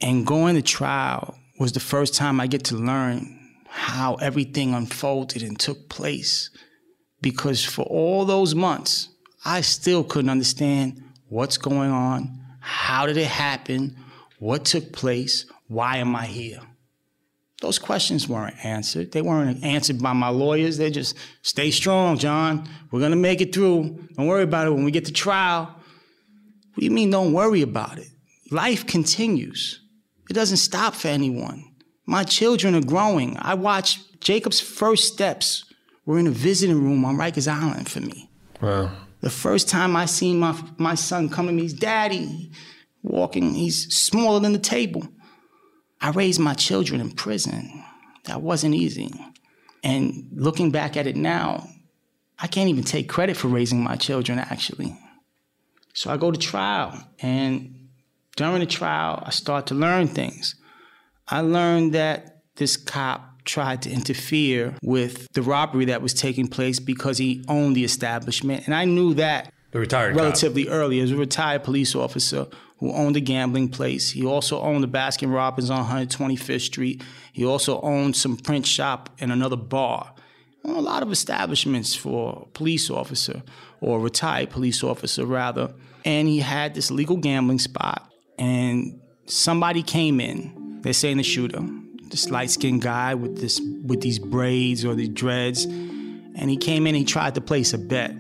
And going to trial was the first time I get to learn how everything unfolded and took place. Because for all those months, I still couldn't understand what's going on, how did it happen, what took place, why am I here? Those questions weren't answered. They weren't answered by my lawyers. They just stay strong, John. We're gonna make it through. Don't worry about it when we get to trial. What do you mean don't worry about it? Life continues. It doesn't stop for anyone. My children are growing. I watched Jacob's first steps were in a visiting room on Rikers Island for me. Wow. The first time I seen my my son come to me, he's daddy, walking, he's smaller than the table. I raised my children in prison. That wasn't easy. And looking back at it now, I can't even take credit for raising my children actually. So I go to trial and during the trial, I start to learn things. I learned that this cop tried to interfere with the robbery that was taking place because he owned the establishment. And I knew that the retired relatively cop. early as a retired police officer who owned a gambling place. He also owned the Baskin Robbins on 125th Street. He also owned some print shop and another bar. A lot of establishments for a police officer or a retired police officer rather. And he had this legal gambling spot and somebody came in. They're saying the shooter, this light skinned guy with this with these braids or these dreads, and he came in. He tried to place a bet,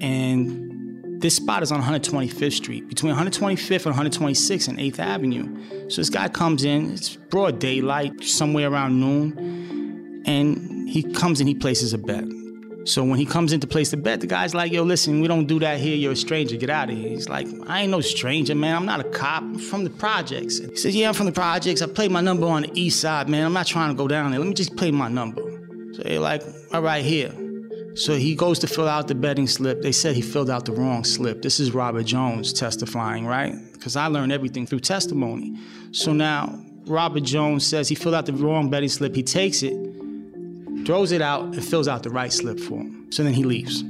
and this spot is on 125th Street, between 125th and 126th and 8th Avenue. So this guy comes in. It's broad daylight, somewhere around noon, and he comes. And he places a bet. So when he comes in to place the bet, the guy's like, yo, listen, we don't do that here. You're a stranger. Get out of here. He's like, I ain't no stranger, man. I'm not a cop. I'm from the projects. He says, yeah, I'm from the projects. I play my number on the east side, man. I'm not trying to go down there. Let me just play my number. So they're like, all right, here. So he goes to fill out the betting slip. They said he filled out the wrong slip. This is Robert Jones testifying, right? Because I learned everything through testimony. So now Robert Jones says he filled out the wrong betting slip. He takes it throws it out, and fills out the right slip for him. So then he leaves.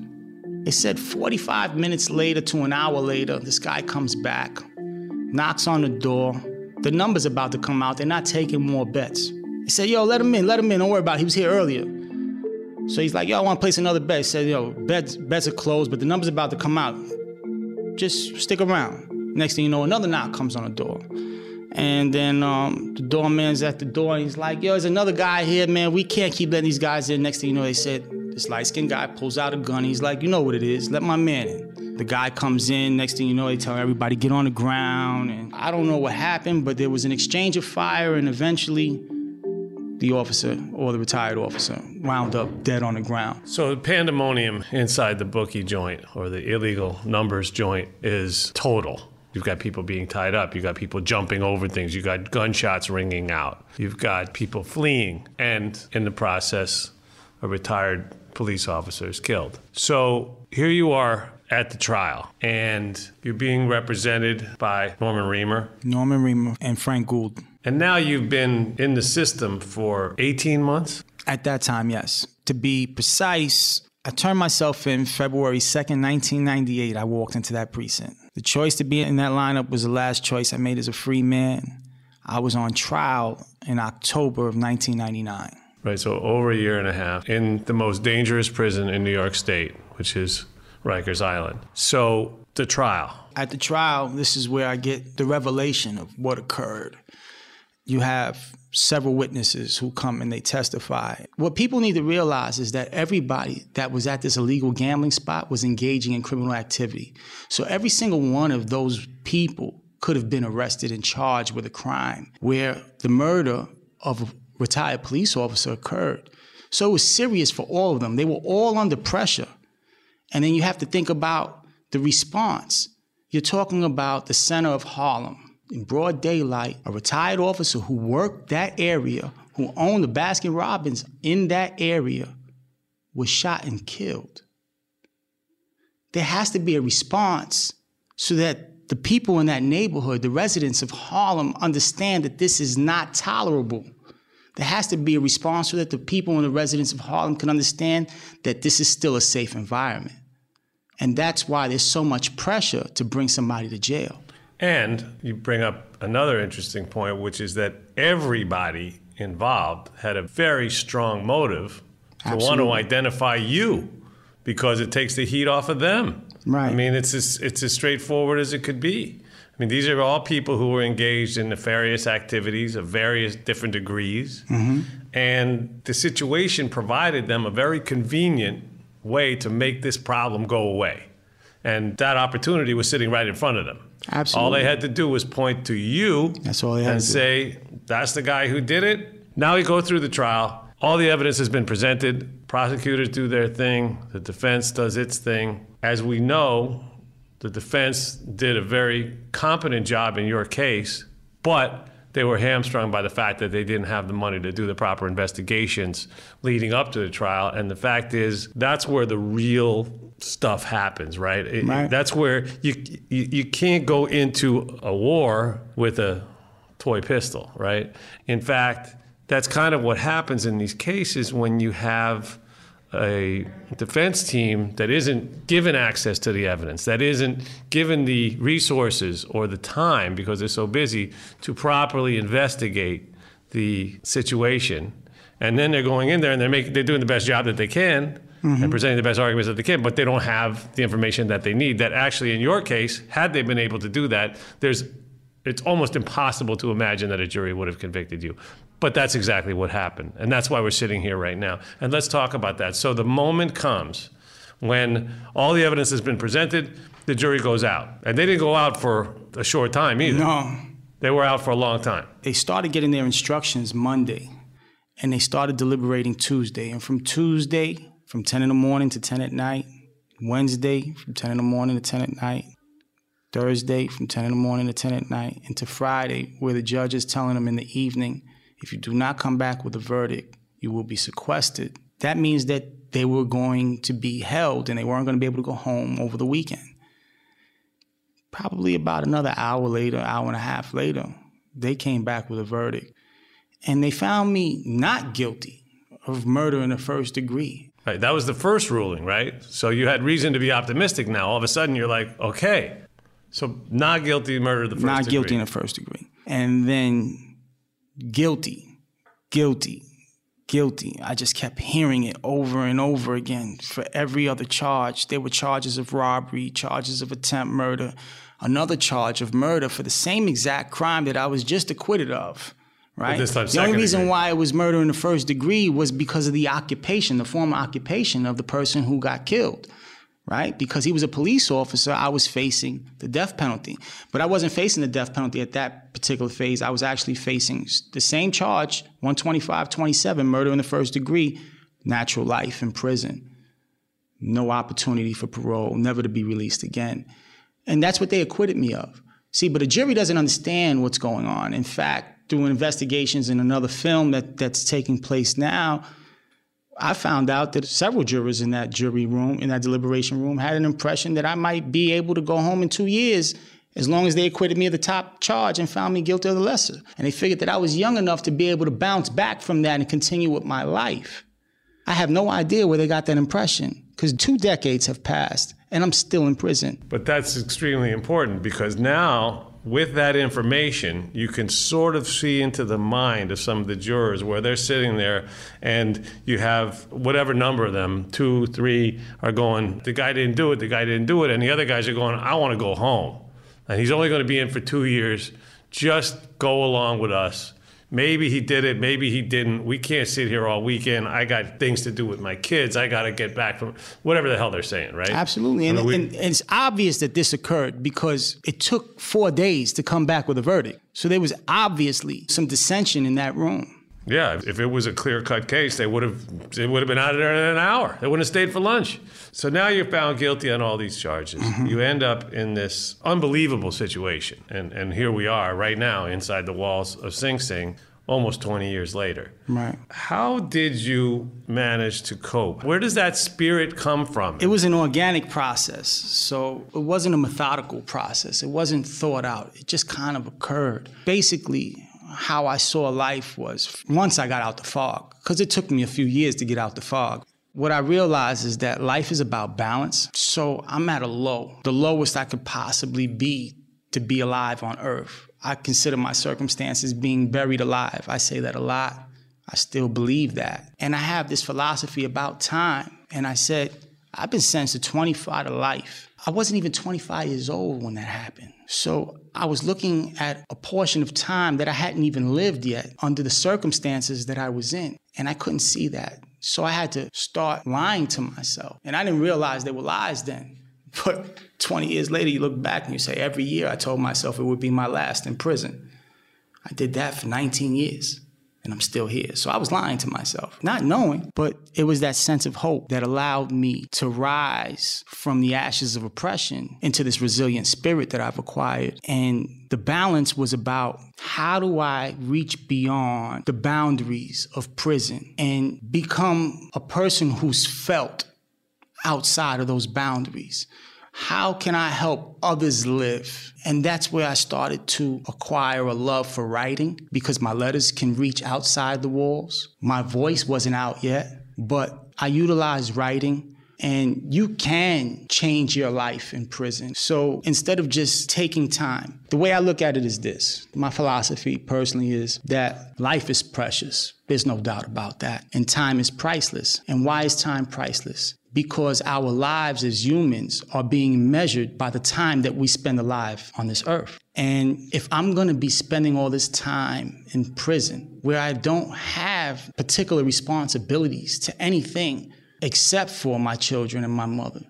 They said 45 minutes later to an hour later, this guy comes back, knocks on the door. The number's about to come out. They're not taking more bets. He said, Yo, let him in, let him in. Don't worry about it. He was here earlier. So he's like, Yo, I want to place another bet. He said, Yo, bets, bets are closed, but the number's about to come out. Just stick around. Next thing you know, another knock comes on the door. And then um, the doorman's at the door and he's like, yo, there's another guy here, man. We can't keep letting these guys in. Next thing you know, they said, this light skinned guy pulls out a gun. He's like, you know what it is. Let my man in. The guy comes in. Next thing you know, they tell everybody, get on the ground. And I don't know what happened, but there was an exchange of fire. And eventually, the officer or the retired officer wound up dead on the ground. So, pandemonium inside the bookie joint or the illegal numbers joint is total You've got people being tied up. You've got people jumping over things. You've got gunshots ringing out. You've got people fleeing. And in the process, a retired police officer is killed. So here you are at the trial, and you're being represented by Norman Reimer. Norman Reimer and Frank Gould. And now you've been in the system for 18 months? At that time, yes. To be precise, I turned myself in February 2nd, 1998. I walked into that precinct. The choice to be in that lineup was the last choice I made as a free man. I was on trial in October of 1999. Right, so over a year and a half in the most dangerous prison in New York State, which is Rikers Island. So the trial. At the trial, this is where I get the revelation of what occurred. You have several witnesses who come and they testify. What people need to realize is that everybody that was at this illegal gambling spot was engaging in criminal activity. So every single one of those people could have been arrested and charged with a crime where the murder of a retired police officer occurred. So it was serious for all of them. They were all under pressure. And then you have to think about the response. You're talking about the center of Harlem in broad daylight, a retired officer who worked that area, who owned the Baskin Robbins in that area, was shot and killed. There has to be a response so that the people in that neighborhood, the residents of Harlem, understand that this is not tolerable. There has to be a response so that the people and the residents of Harlem can understand that this is still a safe environment. And that's why there's so much pressure to bring somebody to jail. And you bring up another interesting point, which is that everybody involved had a very strong motive to Absolutely. want to identify you because it takes the heat off of them. Right. I mean, it's as, it's as straightforward as it could be. I mean, these are all people who were engaged in nefarious activities of various different degrees. Mm-hmm. And the situation provided them a very convenient way to make this problem go away. And that opportunity was sitting right in front of them. Absolutely. All they had to do was point to you That's all they had and say, that's the guy who did it. Now we go through the trial. All the evidence has been presented. Prosecutors do their thing. The defense does its thing. As we know, the defense did a very competent job in your case, but they were hamstrung by the fact that they didn't have the money to do the proper investigations leading up to the trial. And the fact is, that's where the real stuff happens, right? It- Right. That's where you, you you can't go into a war with a toy pistol, right? In fact, that's kind of what happens in these cases when you have a defense team that isn't given access to the evidence, that isn't given the resources or the time because they're so busy to properly investigate the situation. And then they're going in there and they're making they're doing the best job that they can and mm-hmm. presenting the best arguments that they can, but they don't have the information that they need. That actually, in your case, had they been able to do that, there's it's almost impossible to imagine that a jury would have convicted you. But that's exactly what happened. And that's why we're sitting here right now. And let's talk about that. So the moment comes when all the evidence has been presented, the jury goes out. And they didn't go out for a short time either. No. They were out for a long time. They started getting their instructions Monday and they started deliberating Tuesday. And from Tuesday, from 10 in the morning to 10 at night, Wednesday, from 10 in the morning to 10 at night, Thursday, from 10 in the morning to 10 at night, into Friday, where the judge is telling them in the evening, if you do not come back with a verdict, you will be sequestered. That means that they were going to be held and they weren't going to be able to go home over the weekend. Probably about another hour later, hour and a half later, they came back with a verdict. And they found me not guilty of murder in the first degree. Right. That was the first ruling, right? So you had reason to be optimistic now. All of a sudden you're like, okay. So not guilty murder the first not degree. guilty in the first degree. And then guilty, guilty, guilty. I just kept hearing it over and over again for every other charge. There were charges of robbery, charges of attempt murder, another charge of murder for the same exact crime that I was just acquitted of. Right. time, the only reason degree. why it was murder in the first degree was because of the occupation, the former occupation of the person who got killed right? Because he was a police officer, I was facing the death penalty. But I wasn't facing the death penalty at that particular phase. I was actually facing the same charge 125 27, murder in the first degree, natural life in prison, no opportunity for parole, never to be released again. And that's what they acquitted me of. See, but a jury doesn't understand what's going on. In fact, through investigations in another film that, that's taking place now, I found out that several jurors in that jury room, in that deliberation room, had an impression that I might be able to go home in two years as long as they acquitted me of the top charge and found me guilty of the lesser. And they figured that I was young enough to be able to bounce back from that and continue with my life. I have no idea where they got that impression because two decades have passed and I'm still in prison. But that's extremely important because now, with that information, you can sort of see into the mind of some of the jurors where they're sitting there and you have whatever number of them, two, three, are going, the guy didn't do it, the guy didn't do it, and the other guys are going, I want to go home. And he's only going to be in for two years. Just go along with us. Maybe he did it, maybe he didn't. We can't sit here all weekend. I got things to do with my kids. I got to get back from whatever the hell they're saying, right? Absolutely. And, we- and, and it's obvious that this occurred because it took four days to come back with a verdict. So there was obviously some dissension in that room. Yeah, if it was a clear-cut case, they would have they would have been out of there in an hour. They wouldn't have stayed for lunch. So now you're found guilty on all these charges. Mm-hmm. You end up in this unbelievable situation, and and here we are right now inside the walls of Sing Sing, almost 20 years later. Right. How did you manage to cope? Where does that spirit come from? It was an organic process. So it wasn't a methodical process. It wasn't thought out. It just kind of occurred. Basically, how I saw life was once I got out the fog, because it took me a few years to get out the fog. What I realized is that life is about balance. So I'm at a low, the lowest I could possibly be to be alive on earth. I consider my circumstances being buried alive. I say that a lot. I still believe that. And I have this philosophy about time. And I said, I've been sentenced to 25 to life. I wasn't even 25 years old when that happened. So I was looking at a portion of time that I hadn't even lived yet under the circumstances that I was in. And I couldn't see that. So I had to start lying to myself. And I didn't realize they were lies then. But 20 years later, you look back and you say, every year I told myself it would be my last in prison. I did that for 19 years and I'm still here. So I was lying to myself, not knowing, but it was that sense of hope that allowed me to rise from the ashes of oppression into this resilient spirit that I've acquired. And the balance was about how do I reach beyond the boundaries of prison and become a person who's felt outside of those boundaries? How can I help others live? And that's where I started to acquire a love for writing because my letters can reach outside the walls. My voice wasn't out yet, but I utilized writing. And you can change your life in prison. So instead of just taking time, the way I look at it is this my philosophy personally is that life is precious. There's no doubt about that. And time is priceless. And why is time priceless? Because our lives as humans are being measured by the time that we spend alive on this earth. And if I'm going to be spending all this time in prison where I don't have particular responsibilities to anything except for my children and my mother,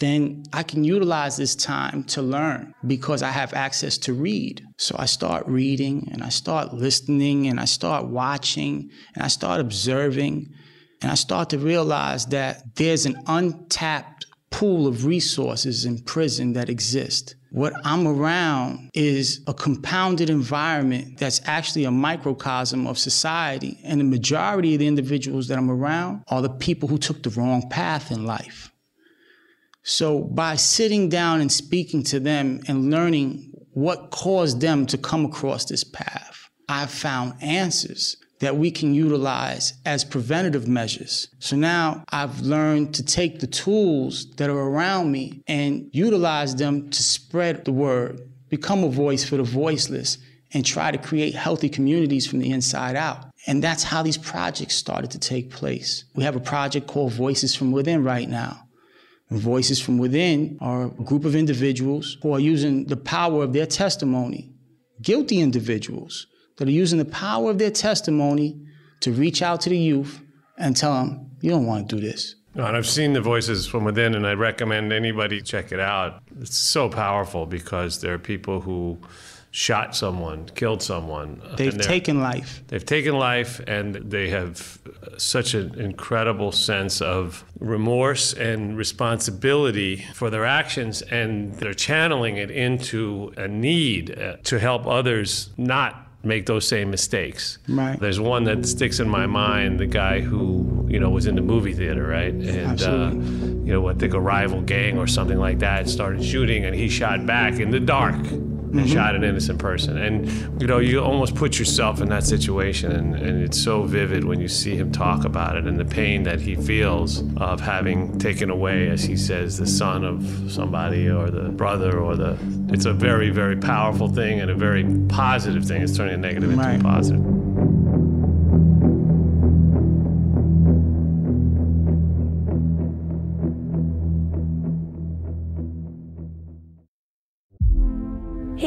then I can utilize this time to learn because I have access to read. So I start reading and I start listening and I start watching and I start observing and I start to realize that there's an untapped pool of resources in prison that exist. What I'm around is a compounded environment that's actually a microcosm of society. And the majority of the individuals that I'm around are the people who took the wrong path in life. So by sitting down and speaking to them and learning what caused them to come across this path, I've found answers that we can utilize as preventative measures. So now I've learned to take the tools that are around me and utilize them to spread the word, become a voice for the voiceless, and try to create healthy communities from the inside out. And that's how these projects started to take place. We have a project called Voices from Within right now. Voices from Within are a group of individuals who are using the power of their testimony, guilty individuals that are using the power of their testimony to reach out to the youth and tell them, you don't want to do this. No, and I've seen the voices from within, and I recommend anybody check it out. It's so powerful because there are people who shot someone, killed someone. They've taken life. They've taken life, and they have such an incredible sense of remorse and responsibility for their actions, and they're channeling it into a need uh, to help others not make those same mistakes. Right. There's one that sticks in my mind, the guy who, you know, was in the movie theater, right? And, uh, you know, I think a rival gang or something like that started shooting and he shot back in the dark Mm-hmm. and shot an innocent person. And, you know, you almost put yourself in that situation and, and it's so vivid when you see him talk about it and the pain that he feels of having taken away, as he says, the son of somebody or the brother or the. It's a very, very powerful thing and a very positive thing. It's turning a negative into a positive.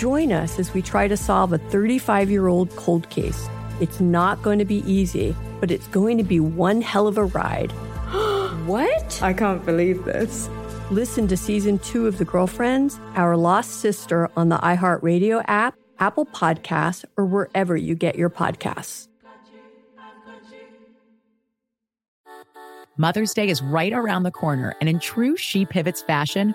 Join us as we try to solve a 35 year old cold case. It's not going to be easy, but it's going to be one hell of a ride. what? I can't believe this. Listen to season two of The Girlfriends, Our Lost Sister on the iHeartRadio app, Apple Podcasts, or wherever you get your podcasts. Mother's Day is right around the corner, and in true She Pivots fashion,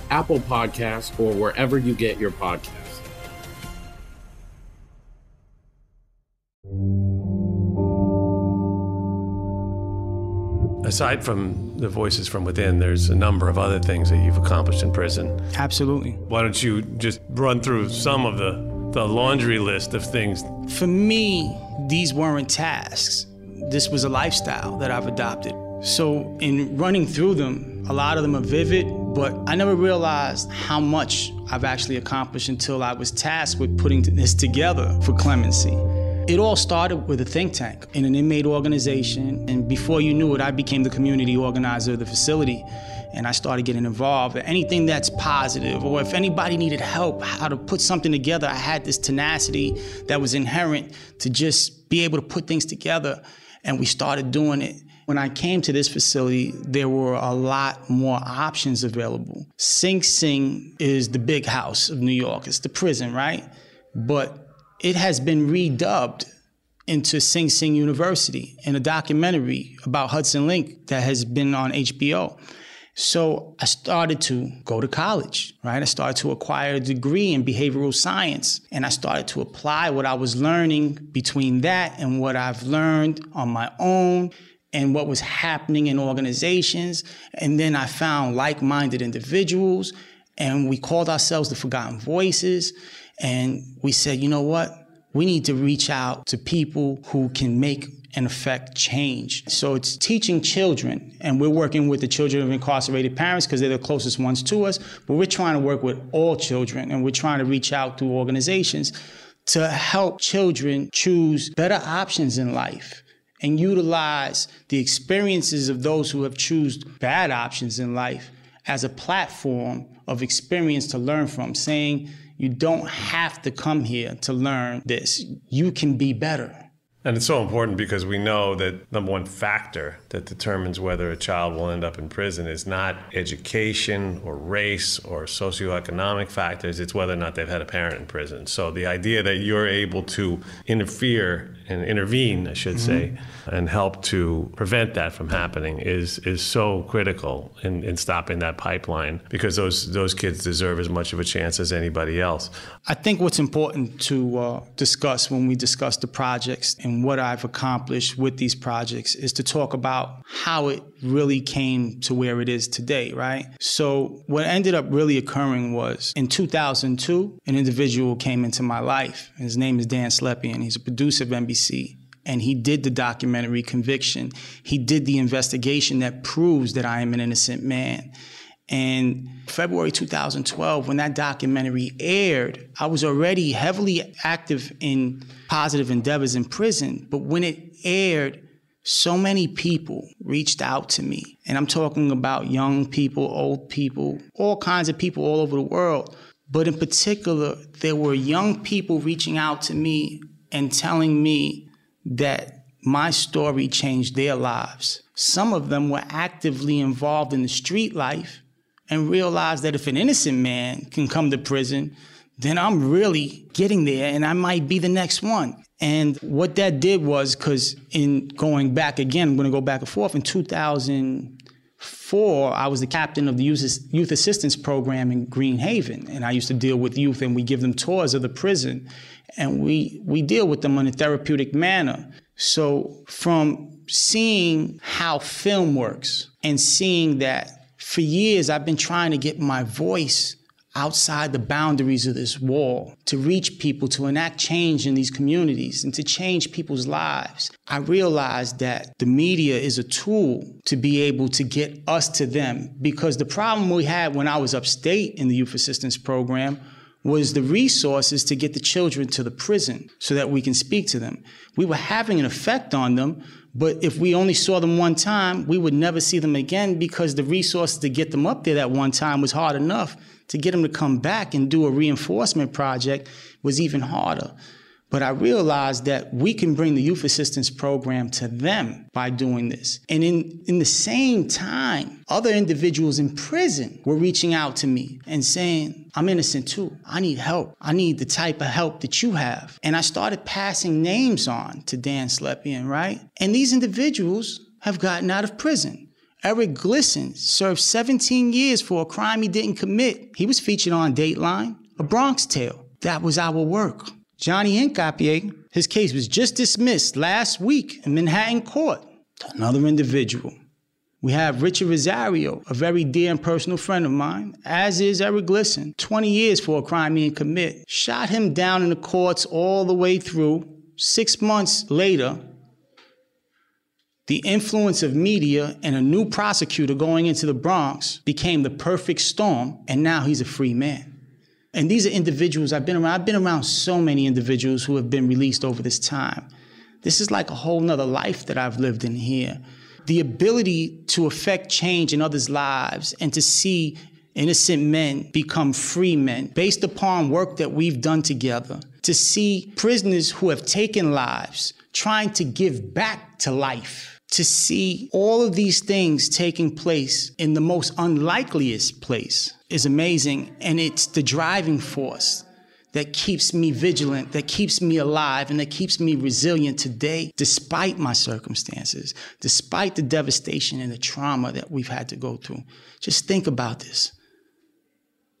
Apple Podcasts, or wherever you get your podcasts. Aside from the voices from within, there's a number of other things that you've accomplished in prison. Absolutely. Why don't you just run through some of the, the laundry list of things? For me, these weren't tasks. This was a lifestyle that I've adopted so, in running through them, a lot of them are vivid, but I never realized how much I've actually accomplished until I was tasked with putting this together for clemency. It all started with a think tank in an inmate organization, and before you knew it, I became the community organizer of the facility. And I started getting involved. Anything that's positive, or if anybody needed help, how to put something together, I had this tenacity that was inherent to just be able to put things together. And we started doing it. When I came to this facility, there were a lot more options available. Sing Sing is the big house of New York, it's the prison, right? But it has been redubbed into Sing Sing University in a documentary about Hudson Link that has been on HBO. So I started to go to college, right? I started to acquire a degree in behavioral science and I started to apply what I was learning between that and what I've learned on my own and what was happening in organizations. And then I found like minded individuals and we called ourselves the Forgotten Voices. And we said, you know what? We need to reach out to people who can make and affect change. So it's teaching children, and we're working with the children of incarcerated parents because they're the closest ones to us, but we're trying to work with all children, and we're trying to reach out to organizations to help children choose better options in life and utilize the experiences of those who have chosen bad options in life as a platform of experience to learn from, saying, you don't have to come here to learn this. You can be better. And it's so important because we know that number one factor that determines whether a child will end up in prison is not education or race or socioeconomic factors, it's whether or not they've had a parent in prison. So the idea that you're able to interfere and intervene, I should mm-hmm. say, and help to prevent that from happening is is so critical in, in stopping that pipeline because those those kids deserve as much of a chance as anybody else. I think what's important to uh, discuss when we discuss the projects and what I've accomplished with these projects is to talk about how it really came to where it is today, right? So what ended up really occurring was in 2002, an individual came into my life. His name is Dan Slepian. He's a producer of NBC and he did the documentary Conviction. He did the investigation that proves that I am an innocent man. And February 2012, when that documentary aired, I was already heavily active in positive endeavors in prison. But when it aired, so many people reached out to me. And I'm talking about young people, old people, all kinds of people all over the world. But in particular, there were young people reaching out to me and telling me that my story changed their lives. Some of them were actively involved in the street life and realized that if an innocent man can come to prison, then I'm really getting there and I might be the next one. And what that did was, because in going back again, I'm going to go back and forth, in 2004, I was the captain of the youth assistance program in Green Haven. And I used to deal with youth and we give them tours of the prison and we, we deal with them in a therapeutic manner. So, from seeing how film works and seeing that for years I've been trying to get my voice outside the boundaries of this wall to reach people, to enact change in these communities, and to change people's lives. I realized that the media is a tool to be able to get us to them because the problem we had when I was upstate in the youth assistance program was the resources to get the children to the prison so that we can speak to them. We were having an effect on them, but if we only saw them one time, we would never see them again because the resources to get them up there that one time was hard enough. To get them to come back and do a reinforcement project was even harder. But I realized that we can bring the youth assistance program to them by doing this. And in, in the same time, other individuals in prison were reaching out to me and saying, I'm innocent too. I need help. I need the type of help that you have. And I started passing names on to Dan Slepian, right? And these individuals have gotten out of prison. Eric Glisson served 17 years for a crime he didn't commit. He was featured on Dateline, A Bronx Tale. That was our work. Johnny Hincapié, his case was just dismissed last week in Manhattan court. Another individual. We have Richard Rosario, a very dear and personal friend of mine, as is Eric Glisson, 20 years for a crime he didn't commit. Shot him down in the courts all the way through. Six months later, the influence of media and a new prosecutor going into the Bronx became the perfect storm, and now he's a free man. And these are individuals I've been around. I've been around so many individuals who have been released over this time. This is like a whole nother life that I've lived in here. The ability to affect change in others' lives and to see innocent men become free men based upon work that we've done together. To see prisoners who have taken lives trying to give back to life. To see all of these things taking place in the most unlikeliest place is amazing. And it's the driving force that keeps me vigilant, that keeps me alive, and that keeps me resilient today, despite my circumstances, despite the devastation and the trauma that we've had to go through. Just think about this.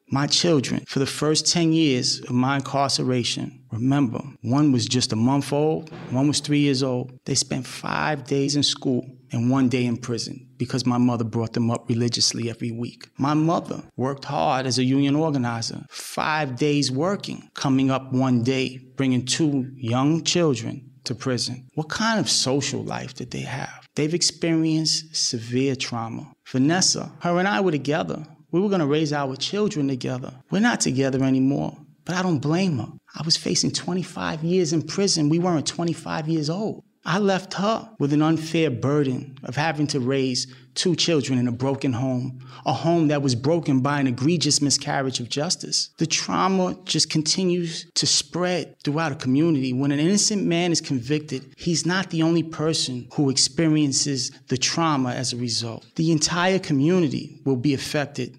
My children, for the first 10 years of my incarceration, remember, one was just a month old, one was three years old. They spent five days in school and one day in prison because my mother brought them up religiously every week. My mother worked hard as a union organizer, five days working, coming up one day, bringing two young children to prison. What kind of social life did they have? They've experienced severe trauma. Vanessa, her and I were together. We were going to raise our children together. We're not together anymore, but I don't blame her. I was facing 25 years in prison. We weren't 25 years old. I left her with an unfair burden of having to raise two children in a broken home, a home that was broken by an egregious miscarriage of justice. The trauma just continues to spread throughout a community. When an innocent man is convicted, he's not the only person who experiences the trauma as a result. The entire community will be affected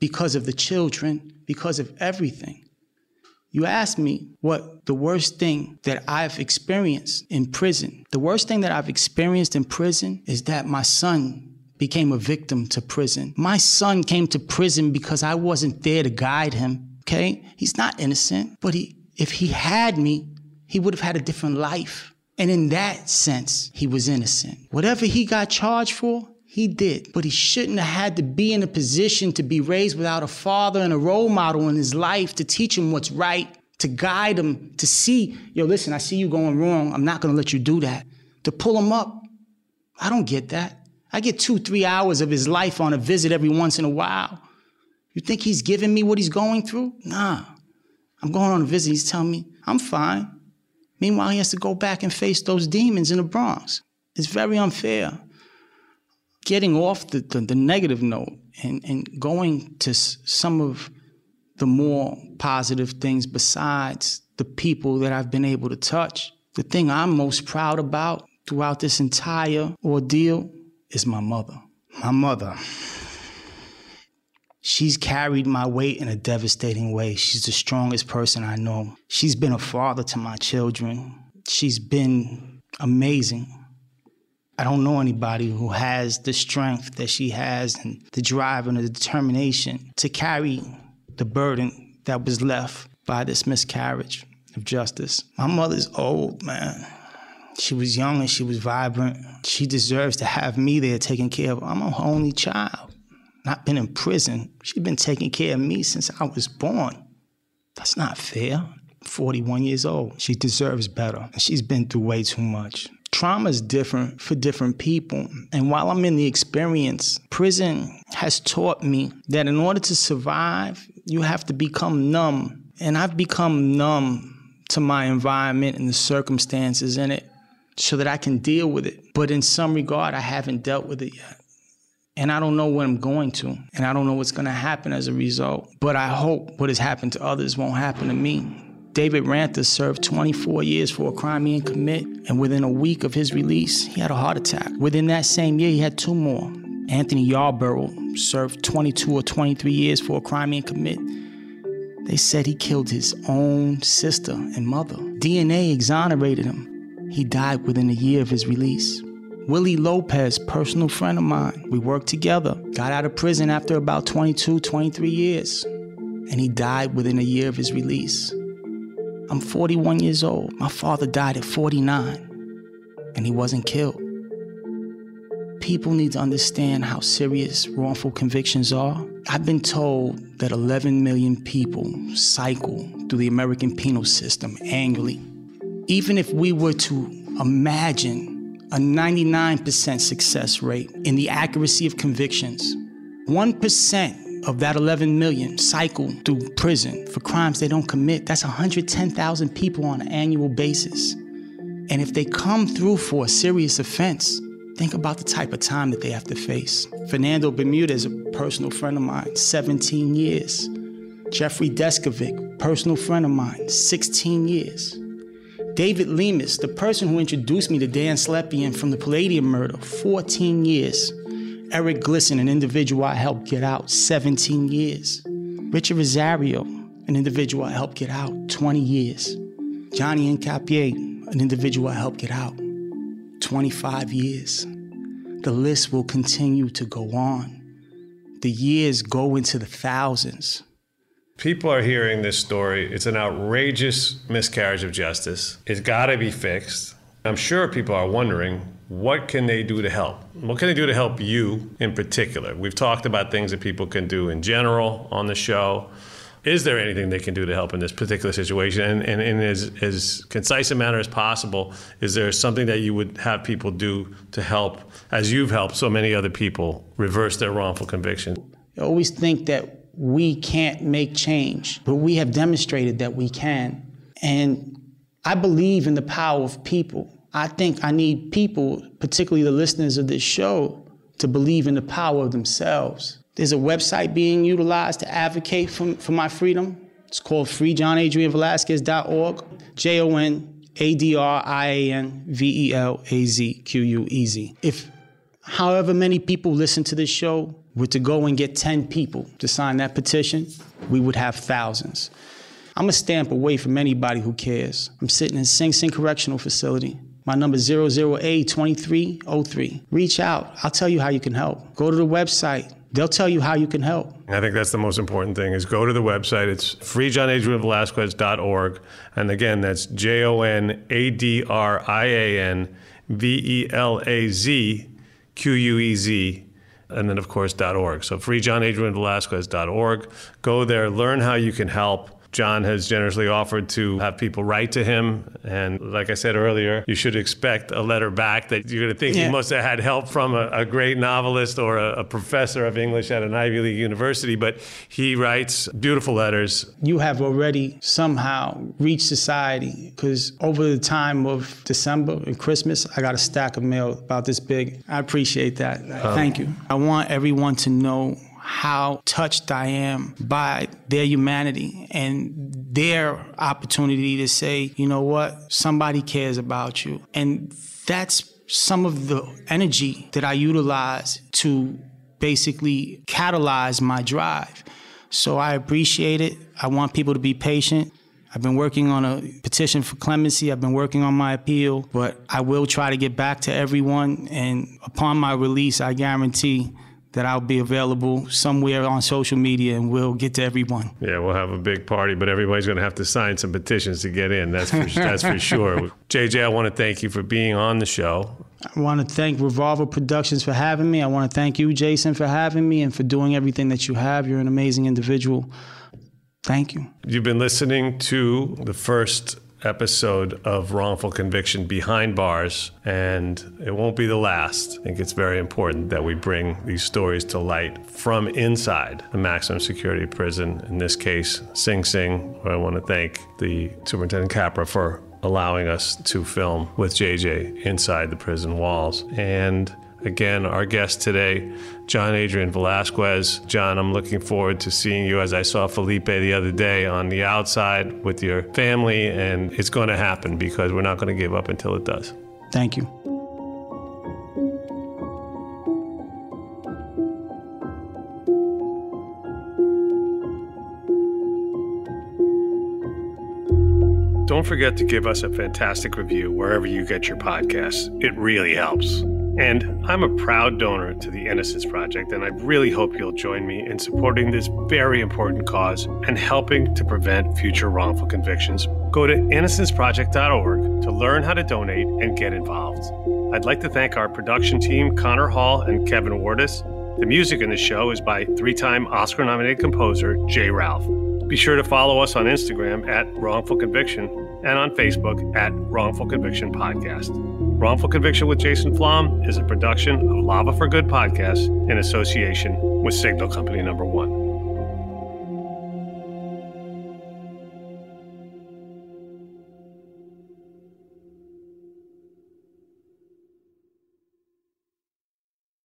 because of the children, because of everything. You asked me what the worst thing that I've experienced in prison. The worst thing that I've experienced in prison is that my son became a victim to prison. My son came to prison because I wasn't there to guide him. Okay? He's not innocent, but he if he had me, he would have had a different life. And in that sense, he was innocent. Whatever he got charged for, he did. But he shouldn't have had to be in a position to be raised without a father and a role model in his life to teach him what's right, to guide him, to see, yo, listen, I see you going wrong. I'm not going to let you do that. To pull him up. I don't get that. I get two, three hours of his life on a visit every once in a while. You think he's giving me what he's going through? Nah. I'm going on a visit. He's telling me I'm fine. Meanwhile, he has to go back and face those demons in the Bronx. It's very unfair getting off the, the, the negative note and, and going to s- some of the more positive things besides the people that I've been able to touch. The thing I'm most proud about throughout this entire ordeal is my mother. My mother. She's carried my weight in a devastating way. She's the strongest person I know. She's been a father to my children. She's been amazing. I don't know anybody who has the strength that she has and the drive and the determination to carry the burden that was left by this miscarriage of justice. My mother's old, man. She was young and she was vibrant. She deserves to have me there taking care of her. I'm her only child. Not been in prison. She's been taking care of me since I was born. That's not fair. 41 years old. She deserves better. She's been through way too much trauma is different for different people. And while I'm in the experience, prison has taught me that in order to survive, you have to become numb. And I've become numb to my environment and the circumstances in it so that I can deal with it. But in some regard, I haven't dealt with it yet. And I don't know what I'm going to. And I don't know what's going to happen as a result. But I hope what has happened to others won't happen to me. David Ranta served 24 years for a crime he didn't commit, and within a week of his release, he had a heart attack. Within that same year, he had two more. Anthony Yarbough served 22 or 23 years for a crime he didn't commit. They said he killed his own sister and mother. DNA exonerated him. He died within a year of his release. Willie Lopez, personal friend of mine, we worked together, got out of prison after about 22, 23 years, and he died within a year of his release. I'm 41 years old. My father died at 49, and he wasn't killed. people need to understand how serious wrongful convictions are. I've been told that 11 million people cycle through the American penal system annually. Even if we were to imagine a 99% success rate in the accuracy of convictions, 1% of that 11 million cycle through prison for crimes they don't commit. That's 110,000 people on an annual basis. And if they come through for a serious offense, think about the type of time that they have to face. Fernando Bermudez a personal friend of mine, 17 years. Jeffrey Deskovic, personal friend of mine, 16 years. David Lemus, the person who introduced me to Dan Slepian from the Palladium murder, 14 years. Eric Glisson, an individual I helped get out, 17 years. Richard Rosario, an individual I helped get out, 20 years. Johnny Hincapié, an individual I helped get out, 25 years. The list will continue to go on. The years go into the thousands. People are hearing this story. It's an outrageous miscarriage of justice. It's got to be fixed. I'm sure people are wondering what can they do to help? What can they do to help you in particular? We've talked about things that people can do in general on the show. Is there anything they can do to help in this particular situation? And, and in as, as concise a manner as possible, is there something that you would have people do to help, as you've helped so many other people, reverse their wrongful conviction? I always think that we can't make change, but we have demonstrated that we can. And I believe in the power of people. I think I need people, particularly the listeners of this show, to believe in the power of themselves. There's a website being utilized to advocate for, for my freedom. It's called freejonadrianvelazquez.org. J O N A D R I A N V E L A Z Q U E Z. If however many people listen to this show were to go and get 10 people to sign that petition, we would have thousands. I'm a stamp away from anybody who cares. I'm sitting in Sing Sing Correctional Facility. My number is 008-2303. Reach out. I'll tell you how you can help. Go to the website. They'll tell you how you can help. I think that's the most important thing is go to the website. It's freejonadrianvelazquez.org. And again, that's J-O-N-A-D-R-I-A-N V-E-L-A-Z-Q-U-E-Z and then of course .org. So freejonadrianvelazquez.org. Go there, learn how you can help. Jon has generously offered to have people write to him. And like I said earlier, you should expect a letter back that you're going to think yeah. he must have had help from a, a great novelist or a, a, professor of English at an Ivy League university. But he writes beautiful letters. You have already somehow reached society because over the time of December and Christmas, I got a stack of mail about this big. I appreciate that. Um, Thank you. I want everyone to know how touched I am by their humanity and their opportunity to say, you know what, somebody cares about you. And that's some of the energy that I utilize to basically catalyze my drive. So I appreciate it. I want people to be patient. I've been working on a petition for clemency. I've been working on my appeal, but I will try to get back to everyone. And upon my release, I guarantee that I'll be available somewhere on social media and we'll get to everyone. Yeah, we'll have a big party, but everybody's going to have to sign some petitions to get in. That's for, that's for sure. JJ, I want to thank you for being on the show. I want to thank Revolver Productions for having me. I want to thank you, Jason, for having me and for doing everything that you have. You're an amazing individual. Thank you. You've been listening to the first episode of wrongful conviction behind bars, and it won't be the last. I think it's very important that we bring these stories to light from inside a maximum security prison, in this case, Sing Sing. I want to thank the Superintendent Capra for allowing us to film with JJ inside the prison walls. And again, our guest today, Jon-Adrian Velazquez. John, I'm looking forward to seeing you as I saw Felipe the other day on the outside with your family, and it's going to happen because we're not going to give up until it does. Thank you. Don't forget to give us a fantastic review wherever you get your podcasts. It really helps. And I'm a proud donor to the Innocence Project, and I really hope you'll join me in supporting this very important cause and helping to prevent future wrongful convictions. Go to innocenceproject.org to learn how to donate and get involved. I'd like to thank our production team, Connor Hall and Kevin Wardis. The music in the show is by three time Oscar nominated composer J. Ralph. Be sure to follow us on Instagram at Wrongful Conviction and on Facebook at Wrongful Conviction Podcast. Wrongful Conviction with Jason Flom is a production of Lava for Good podcast in association with Signal Company Number One.